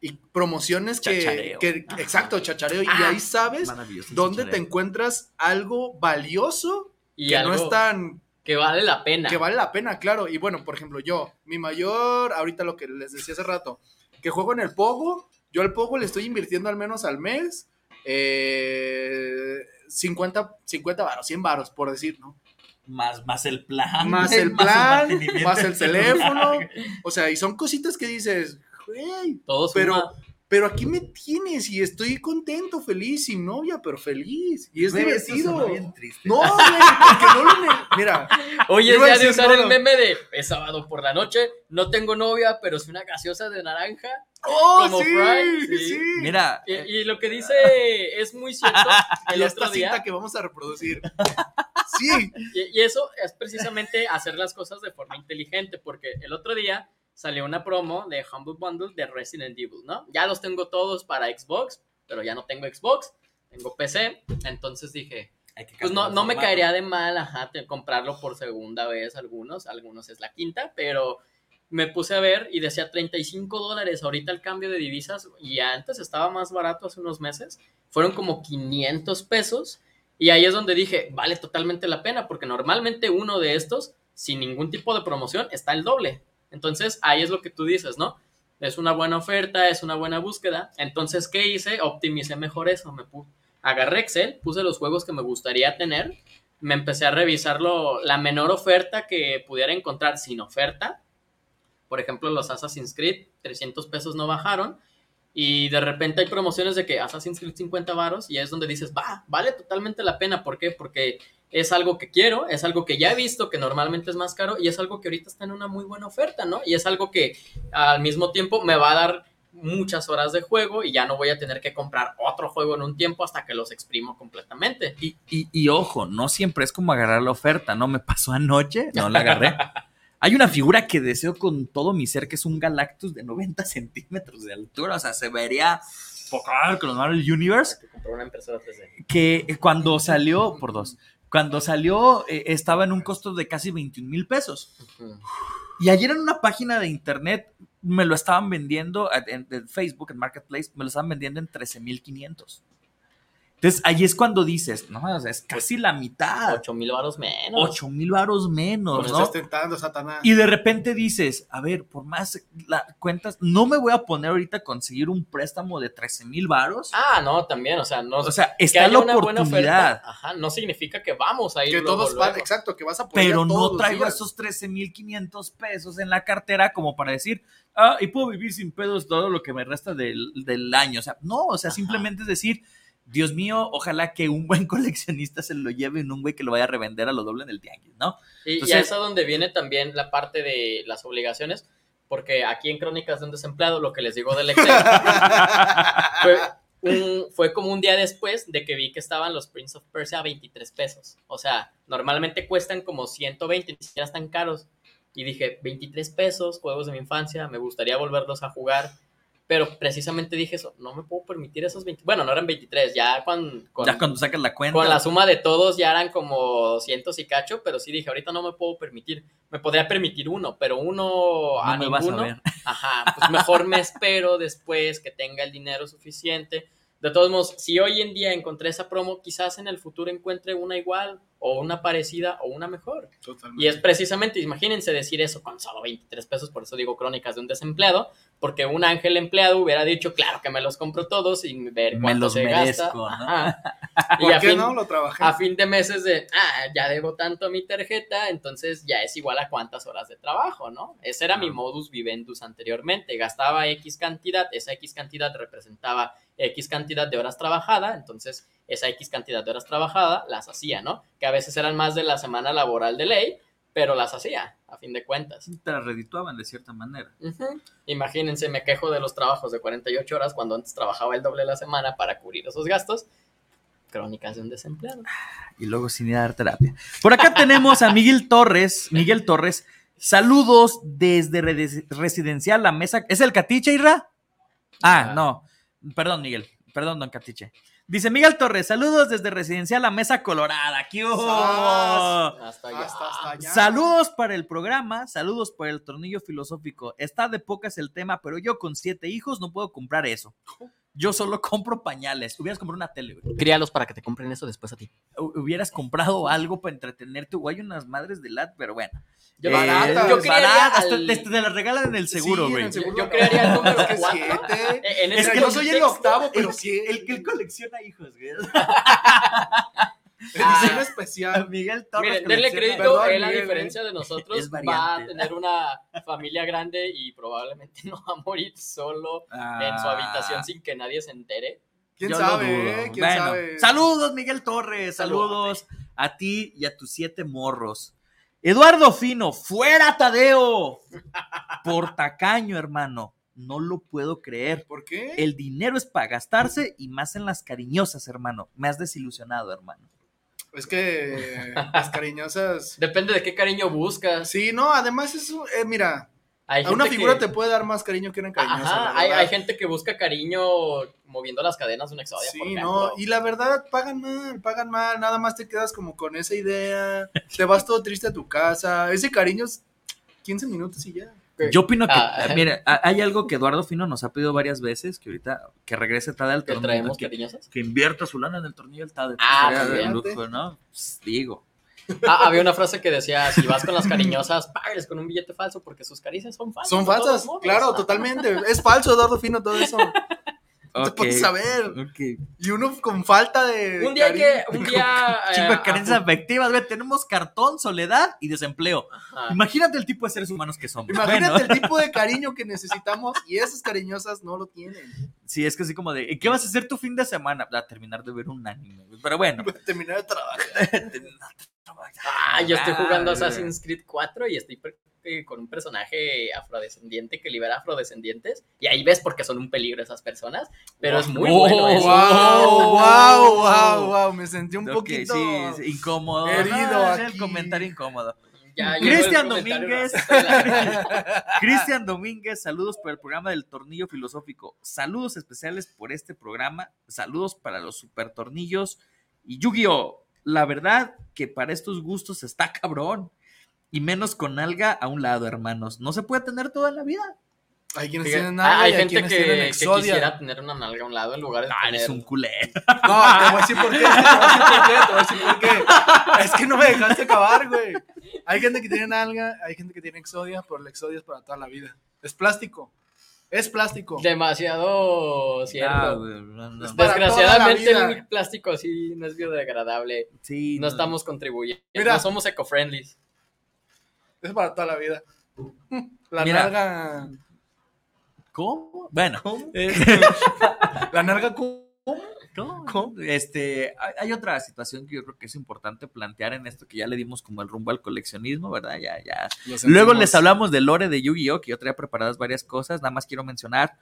y promociones que, Chachareo. que- exacto, chachareo y Ah, ahí sabes dónde te chichareo. encuentras algo valioso Y que algo no es tan que vale la pena. que vale la pena, claro. Y bueno, por ejemplo, yo, mi mayor, ahorita lo que les decía hace rato, que juego en el Pogo, yo al Pogo le estoy invirtiendo al menos al mes eh, 50, 50 varos, 100 varos, por decir, ¿no? Más, más el plan. Más el plan, más el teléfono. O sea, y son cositas que dices, güey, pero, suma. Pero aquí me tienes y estoy contento, feliz, sin novia, pero feliz. Y es divertido. sonó bien triste. No, güey, porque no lo... Mira, Oye, a ya de usar no, el meme de es sábado por la noche, no tengo novia, pero es una gaseosa de naranja. ¡oh, Como sí! Fry, sí. sí. Mira, Y, y lo que dice es muy cierto. El y otro esta cinta día. que vamos a reproducir. Sí, Y, y eso es precisamente hacer las cosas de forma inteligente, porque el otro día salió una promo de Humble Bundle de Resident Evil, ¿no? Ya los tengo todos para Xbox, pero ya no tengo Xbox, tengo PC, entonces dije, pues no, no me caería de mal, ajá, comprarlo por segunda vez algunos, algunos es la quinta, pero me puse a ver y decía 35 dólares ahorita el cambio de divisas y antes estaba más barato hace unos meses, fueron como 500 pesos y ahí es donde dije, vale totalmente la pena porque normalmente uno de estos, sin ningún tipo de promoción, está el doble. Entonces ahí es lo que tú dices, ¿no? Es una buena oferta, es una buena búsqueda. Entonces, ¿qué hice? Optimicé mejor eso. Me agarré Excel, puse los juegos que me gustaría tener, me empecé a revisar lo- la menor oferta que pudiera encontrar sin oferta. Por ejemplo, los Assassin's Creed, 300 pesos no bajaron. Y de repente hay promociones de que Assassin's Creed 50 varos y es donde dices, va, vale totalmente la pena. ¿Por qué? Porque es algo que quiero, es algo que ya he visto que normalmente es más caro y es algo que ahorita está en una muy buena oferta, ¿no? Y es algo que al mismo tiempo me va a dar muchas horas de juego y ya no voy a tener que comprar otro juego en un tiempo hasta que los exprimo completamente. Y, y- y ojo, no siempre es como agarrar la oferta, ¿no? Me pasó anoche, no la agarré. Hay una figura que deseo con todo mi ser, que es un Galactus de 90 centímetros de altura, o sea, se vería poco con los Marvel Universe, Que compré una impresora 3D. que cuando salió, por dos, cuando salió eh, estaba en un costo de casi 21 mil pesos. Y ayer en una página de internet me lo estaban vendiendo, en, en Facebook, en Marketplace, me lo estaban vendiendo en 13 mil 500. Entonces ahí es cuando dices, no, o sea, es casi la mitad. 8 mil varos menos. 8 mil varos menos, me ¿no? estás tentando, Satanás. Y de repente dices, a ver, por más la, cuentas, no me voy a poner ahorita a conseguir un préstamo de 13 mil varos. Ah, no, también, o sea, no. o sea, está la una buena oportunidad, oferta, ajá, no significa que vamos a ir que luego, todos van, luego. exacto, que vas a poder pero no traigo esos 13 mil 500 pesos en la cartera como para decir, ah, y puedo vivir sin pedos todo lo que me resta del, del año. O sea, no, o sea, Ajá. simplemente es decir, Dios mío, ojalá que un buen coleccionista se lo lleve en un güey que lo vaya a revender a lo doble en el tianguis, ¿no? Y, y Entonces- a eso donde viene también la parte de las obligaciones, porque aquí en Crónicas de un Desempleado, lo que les digo del Excel, fue, un- fue como un día después de que vi que estaban los Prince of Persia a 23 pesos. O sea, normalmente cuestan como 120, ni siquiera están caros. Y dije, 23 pesos, juegos de mi infancia, me gustaría volverlos a jugar. Pero precisamente dije eso, no me puedo permitir esos 20, bueno, no eran 23, ya con, con, ya cuando sacas la cuenta. con la suma de todos ya eran como cientos y cacho, pero sí dije, ahorita no me puedo permitir, me podría permitir uno, pero uno a no me vas a ninguno, ver. ajá, pues mejor me espero después que tenga el dinero suficiente. De todos modos, si hoy en día encontré esa promo, quizás en el futuro encuentre una igual, o una parecida, o una mejor. Totalmente. Y es precisamente, imagínense decir eso con solo 23 pesos, por eso digo crónicas de un desempleado, porque un ángel empleado hubiera dicho, claro que me los compro todos sin ver Me cuánto los se merezco, gasta. ¿no? Ajá. y ¿Por a qué fin, no? Lo trabajé. a fin de meses de, ah, ya debo tanto a mi tarjeta, entonces ya es igual a cuántas horas de trabajo, ¿no? Ese era mi modus vivendus anteriormente. Gastaba X cantidad, esa X cantidad representaba X cantidad de horas trabajada, entonces esa X cantidad de horas trabajada las hacía, ¿no? Que a veces eran más de la semana laboral de ley, pero las hacía, a fin de cuentas. Te la redituaban de cierta manera. Imagínense, me quejo de los trabajos de 48 horas cuando antes trabajaba el doble de la semana para cubrir esos gastos. Crónicas de un desempleado. y luego sin ir a dar terapia. Por acá tenemos a Miguel Torres. Miguel Torres, saludos desde Residencial La Mesa. ¿Es el Catiche, Irra? Ah, Ah. no. Perdón, Miguel. Perdón, don Catiche. Dice Miguel Torres, saludos desde Residencial La Mesa Colorada. ¡Qué. Hasta allá. Hasta, hasta allá. Saludos para el programa, saludos para el tornillo filosófico. Está de pocas el tema, pero yo con siete hijos no puedo comprar eso. Yo solo compro pañales. Hubieras comprado una tele, güey. Críalos para que te compren eso después a ti. Hu- Hubieras comprado algo para entretenerte. O hay unas madres de lat, pero bueno. Yo, Baratas. yo crearía Baratas, al- te, te- te las regalan en el seguro, Sí, en güey. el seguro. Yo- yo crearía el número Es que cuatro. siete. Eh, en Es ese que yo soy el octavo, pero el, sí. el que él colecciona hijos, güey. Edición Ah. especial. Miguel Torres. Miren, denle crédito, Perdón, él a Miguel, diferencia de nosotros va a tener una familia grande y probablemente no va a morir solo en su Ah, habitación sin que nadie se entere. ¿Quién yo sabe? dudo. eh? ¿Quién Bueno, sabe? Saludos, Miguel Torres. Saludos a ti y a tus siete morros. Eduardo Fino, fuera Tadeo. Por tacaño, hermano. No lo puedo creer. ¿Por qué? El dinero es para gastarse y más en las cariñosas, hermano. Me has desilusionado, hermano. Es que las cariñosas. Depende de qué cariño buscas. Sí, no, además es un- eh, mira, Hay a una figura que- te puede dar más cariño que una cariñosa. Ajá, hay, hay gente que busca cariño moviendo las cadenas de un exodia, Sí, no, y la verdad pagan mal, pagan mal, nada más te quedas como con esa idea, te vas todo triste a tu casa, ese cariño es 15 minutos y ya. Yo opino que, Ah. mira, ha- hay algo que Eduardo Fino nos ha pedido varias veces, que ahorita que regrese Tadeo al ¿Que torneo, traemos que, cariñosas? que invierta su lana en el tornillo del Tadeo. Ah, de lujo, ¿no? Pues, digo. Ah, había una frase que decía, si vas con las cariñosas, págales con un billete falso porque sus caricias son falsas. Son falsas, claro, totalmente, es falso Eduardo Fino todo eso, no te Ok, puedes saber, y uno con falta de... Un día hay que, cariño. un día... eh, de carencias afectivas, güey. Tenemos cartón, soledad y desempleo. Ajá. Imagínate el tipo de seres humanos que somos. Imagínate Bueno, el tipo de cariño que necesitamos y esas cariñosas no lo tienen. sí, es que así como de, ¿qué vas a hacer tu fin de semana? A terminar de ver un anime, güey. Pero bueno. Terminar de trabajar. Ah, yo estoy jugando Ah, Assassin's Creed 4 y estoy eh, con un personaje afrodescendiente que libera afrodescendientes. Y ahí ves porque son un peligro esas personas. Pero es muy Oh, bueno eso. Wow, wow, wow, wow, me sentí un Ok, poquito sí, sí, incómodo. herido No, es aquí. el comentario incómodo. Cristian Domínguez. Cristian Domínguez, saludos por el programa del Tornillo Filosófico. Saludos especiales por este programa. Saludos para los super tornillos. Y Yu-Gi-Oh! La verdad que para estos gustos está cabrón. Y menos con alga a un lado, hermanos. No se puede tener toda la vida. Hay quienes Fíjate, tienen hay y hay gente quienes que, tienen que exodia. quisiera tener una nalga a un lado en lugar de Ah, tener... eres un culé. No, te voy a decir por qué, te voy a decir por qué, te voy a decir por qué. Es que no me dejaste acabar, güey. Hay gente que tiene nalga, hay gente que tiene exodia, pero el exodia es para toda la vida. Es plástico. Es plástico. Demasiado cierto. Ah, güey, no, no. Es para Desgraciadamente el plástico así no es biodegradable. Sí, No estamos contribuyendo. Mira. No somos eco-friendly. Es para toda la vida. La Mira. nalga. ¿Cómo? Bueno. La nalga. ¿cómo? ¿Cómo? Este, hay, otra situación que yo creo que es importante plantear en esto, que ya le dimos como el rumbo al coleccionismo, ¿verdad? Ya, ya. Luego les hablamos del lore de Yu-Gi-Oh, que yo traía preparadas varias cosas, nada más quiero mencionar,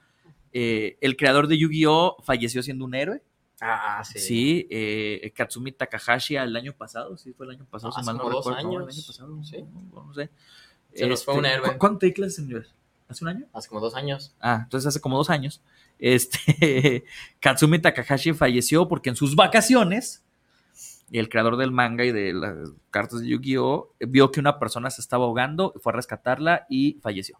eh, el creador de Yu-Gi-Oh falleció siendo un héroe, Ah, sí, eh, Katsumi Takahashi el año pasado, sí, fue el año pasado, si Hace mal no dos recuerdo, no, el años, año pasado, sí. no, no sé. Se nos fue un héroe. ¿cu- ¿Cuánto te clases en? ¿Hace un año? Hace como dos años. Ah, entonces hace como dos años. Este, Katsumi Takahashi falleció porque en sus vacaciones, el creador del manga y de las cartas de Yu-Gi-Oh! vio que una persona se estaba ahogando, fue a rescatarla y falleció.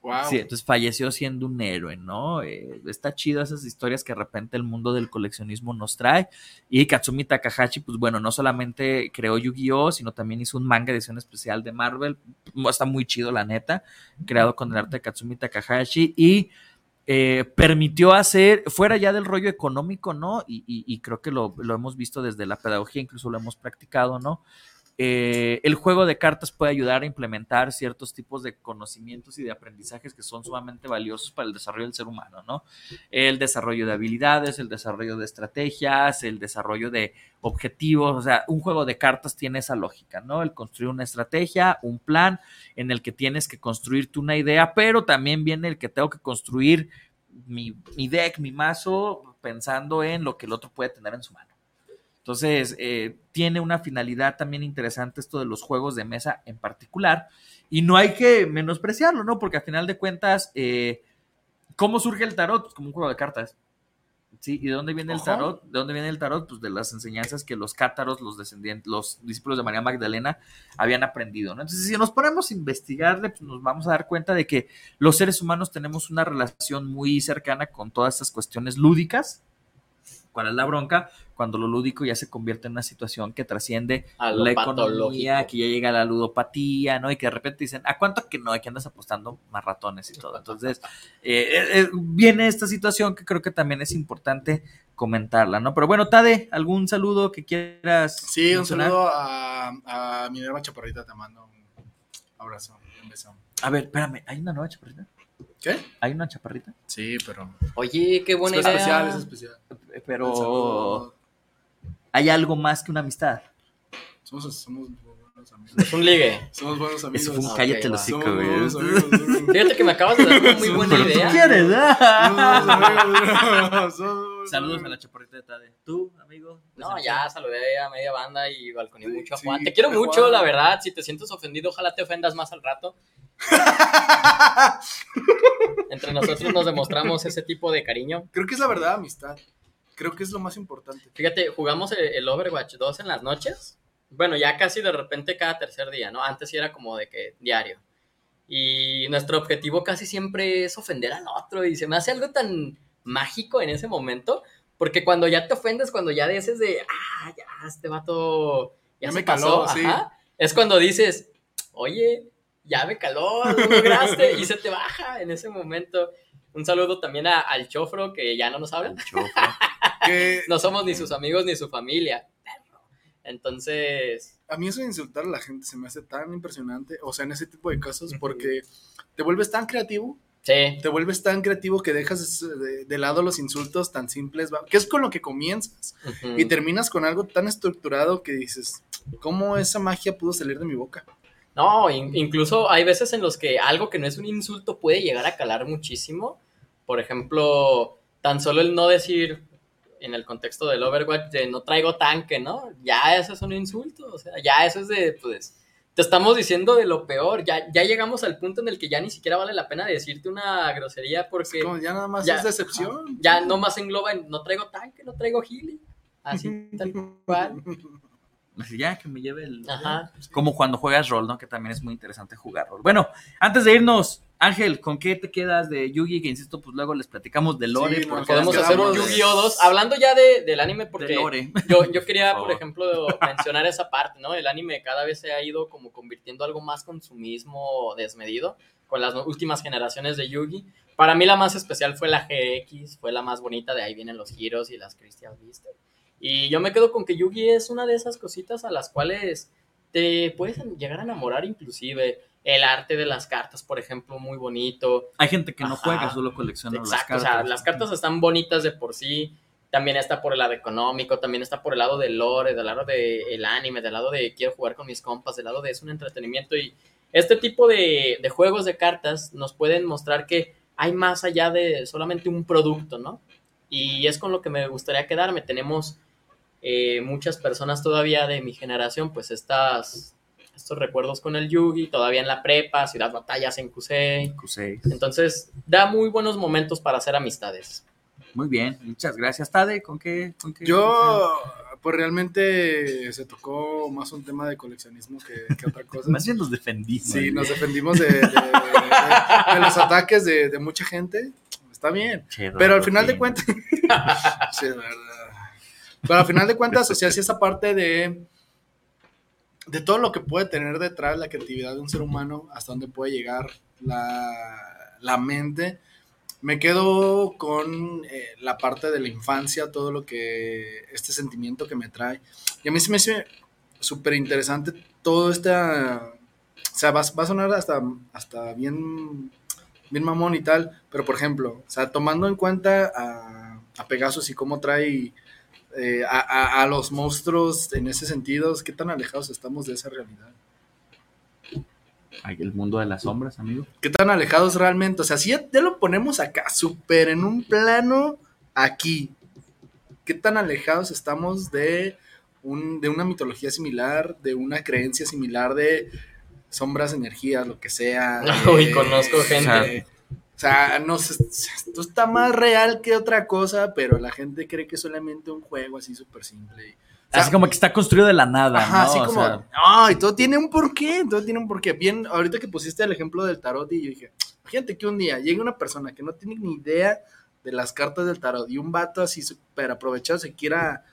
Wow. Sí, entonces falleció siendo un héroe, ¿no? Eh, está chido esas historias que de repente el mundo del coleccionismo nos trae. Y Katsumi Takahashi, pues bueno, no solamente creó Yu-Gi-Oh!, sino también hizo un manga edición especial de Marvel. Está muy chido, la neta, creado con el arte de Katsumi Takahashi. Y eh, permitió hacer, fuera ya del rollo económico, ¿no? Y, creo que lo hemos visto desde la pedagogía, incluso lo hemos practicado, ¿no? Eh, el juego de cartas puede ayudar a implementar ciertos tipos de conocimientos y de aprendizajes que son sumamente valiosos para el desarrollo del ser humano, ¿no? El desarrollo de habilidades, el desarrollo de estrategias, el desarrollo de objetivos, o sea, un juego de cartas tiene esa lógica, ¿no? El construir una estrategia, un plan en el que tienes que construirte una idea, pero también viene el que tengo que construir mi, mi deck, mi mazo, pensando en lo que el otro puede tener en su mano. Entonces, eh, tiene una finalidad también interesante esto de los juegos de mesa en particular. Y no hay que menospreciarlo, ¿no? Porque a final de cuentas, eh, ¿cómo surge el tarot? Pues como un juego de cartas. ¿Sí? ¿Y de dónde viene el tarot? ¿De dónde viene el tarot? Pues de las enseñanzas que los cátaros, los descendientes, los discípulos de María Magdalena habían aprendido, ¿no? Entonces, si nos ponemos a investigarle, pues nos vamos a dar cuenta de que los seres humanos tenemos una relación muy cercana con todas estas cuestiones lúdicas. ¿Cuál es la bronca? Cuando lo lúdico ya se convierte en una situación que trasciende A la economía, que ya llega a la ludopatía, ¿no? Y que de repente dicen, ¿a cuánto que no? Aquí andas apostando más ratones y todo. Entonces, eh, eh, eh, viene esta situación que creo que también es importante comentarla, ¿no? Pero bueno, Tade, ¿algún saludo que quieras? Sí, un saludo a, a Minerva Chaparrita, te mando un abrazo, un beso. A ver, espérame, ¿hay una nueva chaparrita? ¿Qué? ¿Hay una chaparrita? Sí, pero. Oye, qué buena es idea. especial, es especial. Pero hay algo más que una amistad. Somos, somos buenos amigos. Es un ligue. Somos buenos amigos. Eso fue un cállate ok, los Somos güey. Fíjate que me acabas de dar una muy buena Pero tú idea. quieres, ¿ah? somos buenos amigos, somos Saludos a la chaparrita de Tade. ¿Tú, amigo? No, ya saludé a media banda y balconé Sí, mucho a sí, Juan. Te quiero mucho, Juan. la verdad. Si te sientes ofendido, ojalá te ofendas más al rato. Entre nosotros nos demostramos ese tipo de cariño. Creo que es la verdad, amistad. Creo que es lo más importante. Fíjate, jugamos el, el Overwatch 2 en las noches. Bueno, ya casi de repente cada tercer día, ¿no? Antes sí era como de que diario. Y nuestro objetivo casi siempre es ofender al otro. Y se me hace algo tan mágico en ese momento. Porque cuando ya te ofendes, cuando ya dices de, ah, ya, este vato ya, Ya se me pasó, caló, sí. ajá, es cuando dices, oye, ya me caló, lo lograste, y se te baja en ese momento. Un saludo también a- al chofro que ya no nos habla. No somos ni sus amigos ni su familia. Entonces, a mí eso de insultar a la gente se me hace tan impresionante. O sea, en ese tipo de casos, porque te vuelves tan creativo sí. te vuelves tan creativo que dejas de, de lado los insultos tan simples, va- que es con lo que comienzas, y terminas con algo tan estructurado que dices, ¿cómo esa magia pudo salir de mi boca? No, in- incluso hay veces en los que algo que no es un insulto puede llegar a calar muchísimo. Por ejemplo, tan solo el no decir en el contexto del Overwatch de no traigo tanque, ¿no? Ya eso es un insulto, o sea, ya eso es de, pues, te estamos diciendo de lo peor, ya, ya llegamos al punto en el que ya ni siquiera vale la pena decirte una grosería porque Como ya nada más Ya, es decepción. ya no más engloba en no traigo tanque, no traigo healing, así tal cual. Así, ya que me lleve el. Ajá. Como cuando juegas rol, ¿no? Que también es muy interesante jugar rol. Bueno, antes de irnos, Ángel, ¿con qué te quedas de Yugi? Que insisto, pues luego les platicamos de Lore. Sí, no, porque Podemos hacer un Yu-Gi-Oh 2, hablando ya de, del anime de porque... Lore. Yo, yo quería, Por ejemplo, mencionar esa parte, ¿no? El anime cada vez se ha ido como convirtiendo algo más consumismo desmedido con las últimas generaciones de Yugi. Para mí la más especial fue la GX, fue la más bonita, de ahí vienen los giros y las Crystal Beast. Y yo me quedo con que Yugi es una de esas cositas a las cuales te puedes llegar a enamorar inclusive. El arte de las cartas, por ejemplo, muy bonito. Hay gente que no Ajá. juega, solo colecciona las Exacto, cartas. o sea, las cartas están bonitas de por sí. También está por el lado económico, también está por el lado del lore, del lado del anime, del lado de quiero jugar con mis compas, del lado de es un entretenimiento. Y este tipo de, de juegos de cartas nos pueden mostrar que hay más allá de solamente un producto, ¿no? Y es con lo que me gustaría quedarme. Tenemos eh, muchas personas todavía de mi generación, pues estas estos recuerdos con el Yugi, todavía en la prepa, Ciudad Batallas en Kusei. Kusei. Entonces, da muy buenos momentos para hacer amistades. Muy bien, muchas gracias, Tade. ¿Con qué? Con qué Yo, pues realmente se tocó más un tema de coleccionismo que, que otra cosa. Más bien nos defendimos. Sí, ¿no? nos defendimos de, de- de- de los ataques de, de mucha gente. Está bien. Che, Pero al final de cuentas. sí, es verdad. Pero al final de cuentas, o sea, sí esa parte de. De todo lo que puede tener detrás la creatividad de un ser humano, hasta dónde puede llegar la, la mente. Me quedo con eh, la parte de la infancia, todo lo que. Este sentimiento que me trae. Y a mí se me hace súper interesante todo esta. O sea, va, va a sonar hasta, hasta bien, bien mamón y tal, pero por ejemplo, o sea, tomando en cuenta a, a Pegasus y cómo trae eh, a, a- a los monstruos en ese sentido, ¿qué tan alejados estamos de esa realidad? El mundo de las sombras, amigo. ¿Qué tan alejados realmente? O sea, si ya, ya lo ponemos acá, súper en un plano aquí, ¿qué tan alejados estamos de, un, de una mitología similar, de una creencia similar de sombras, energías, lo que sea? Uy, eh, conozco gente. O sea, no sé, esto está más real que otra cosa, pero la gente cree que es solamente un juego así súper simple. O sea, Así como que está construido de la nada, Ajá, ¿no? así O como, sea, ay, todo tiene un porqué, todo tiene un porqué. Bien, ahorita que pusiste el ejemplo del tarot y yo dije, imagínate que un día llegue una persona que no tiene ni idea de las cartas del tarot y un vato así súper aprovechado se quiera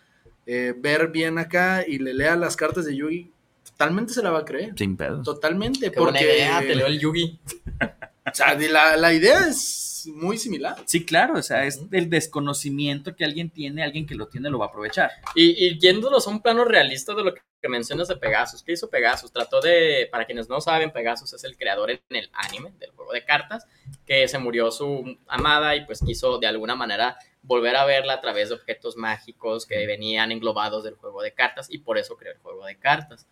eh, ver bien acá y le lea las cartas de Yugi, totalmente se la va a creer. sin pedos. Totalmente, Qué buena porque idea, te leo el Yugi. O sea, de la, la idea es muy similar. Sí, claro, o sea, es el desconocimiento que alguien tiene, alguien que lo tiene lo va a aprovechar. Y, y yéndonos a un plano realista de lo que mencionas de Pegasus. ¿Qué hizo Pegasus? Trató de, para quienes no saben, Pegasus es el creador en el anime del juego de cartas, que se murió su amada y pues quiso de alguna manera volver a verla a través de objetos mágicos que venían englobados del juego de cartas y por eso creó el juego de cartas.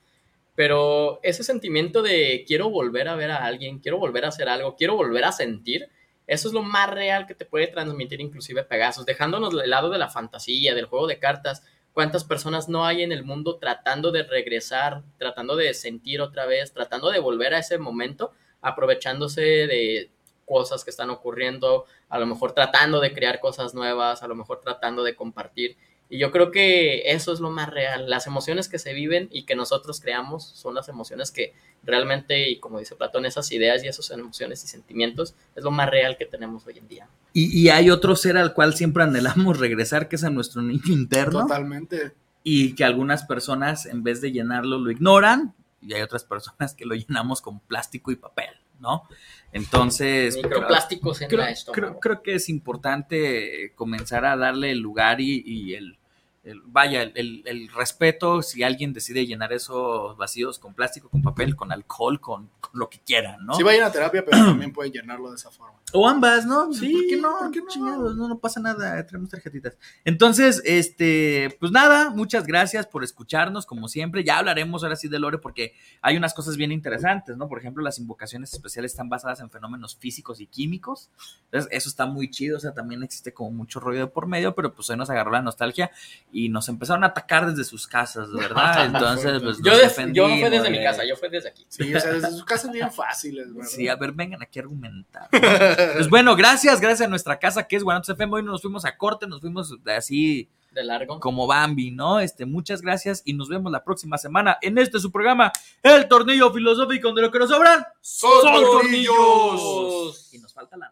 Pero ese sentimiento de quiero volver a ver a alguien, quiero volver a hacer algo, quiero volver a sentir, eso es lo más real que te puede transmitir inclusive Pegasus, dejándonos el lado de la fantasía, del juego de cartas. ¿Cuántas personas no hay en el mundo tratando de regresar, tratando de sentir otra vez, tratando de volver a ese momento, aprovechándose de cosas que están ocurriendo, a lo mejor tratando de crear cosas nuevas, a lo mejor tratando de compartir? Y yo creo que eso es lo más real. Las emociones que se viven y que nosotros creamos son las emociones que realmente, y como dice Platón, esas ideas y esas emociones y sentimientos es lo más real que tenemos hoy en día. Y, y hay otro ser al cual siempre anhelamos regresar, que es a nuestro niño interno. Totalmente. Y que algunas personas, en vez de llenarlo, lo ignoran. Y hay otras personas que lo llenamos con plástico y papel, ¿no? Entonces. Microplásticos en creo, la estómago. creo, creo que es importante comenzar a darle el lugar y, y el, el- vaya, el, el- respeto si alguien decide llenar esos vacíos con plástico, con papel, con alcohol, con, con lo que quieran, ¿no? Sí vayan a terapia, pero también pueden llenarlo de esa forma. O ambas, ¿no? Sí, ¿por qué no? ¿por qué no? Chingados, no, no pasa nada, tenemos tarjetitas. Entonces, este, pues nada, muchas gracias por escucharnos, como siempre. Ya hablaremos ahora sí de Lore, porque hay unas cosas bien interesantes, ¿no? Por ejemplo, las invocaciones especiales están basadas en fenómenos físicos y químicos. Entonces, eso está muy chido, o sea, también existe como mucho rollo de por medio, pero pues hoy nos agarró la nostalgia y nos empezaron a atacar desde sus casas, ¿verdad? Entonces, pues Yo, nos de- yo no fue desde mi casa, yo fue desde aquí. Sí, o sea, desde sus casas bien fáciles, ¿verdad? Sí, a ver, vengan aquí a argumentar. Pues bueno, gracias, gracias a nuestra casa que es Guanatos FM. Hoy nos fuimos a corte, nos fuimos así De largo. como Bambi, ¿no? Este, muchas gracias y nos vemos la próxima semana en este su programa, El Tornillo Filosófico, donde lo que nos sobran ¡Son son tornillos! tornillos. Y nos falta la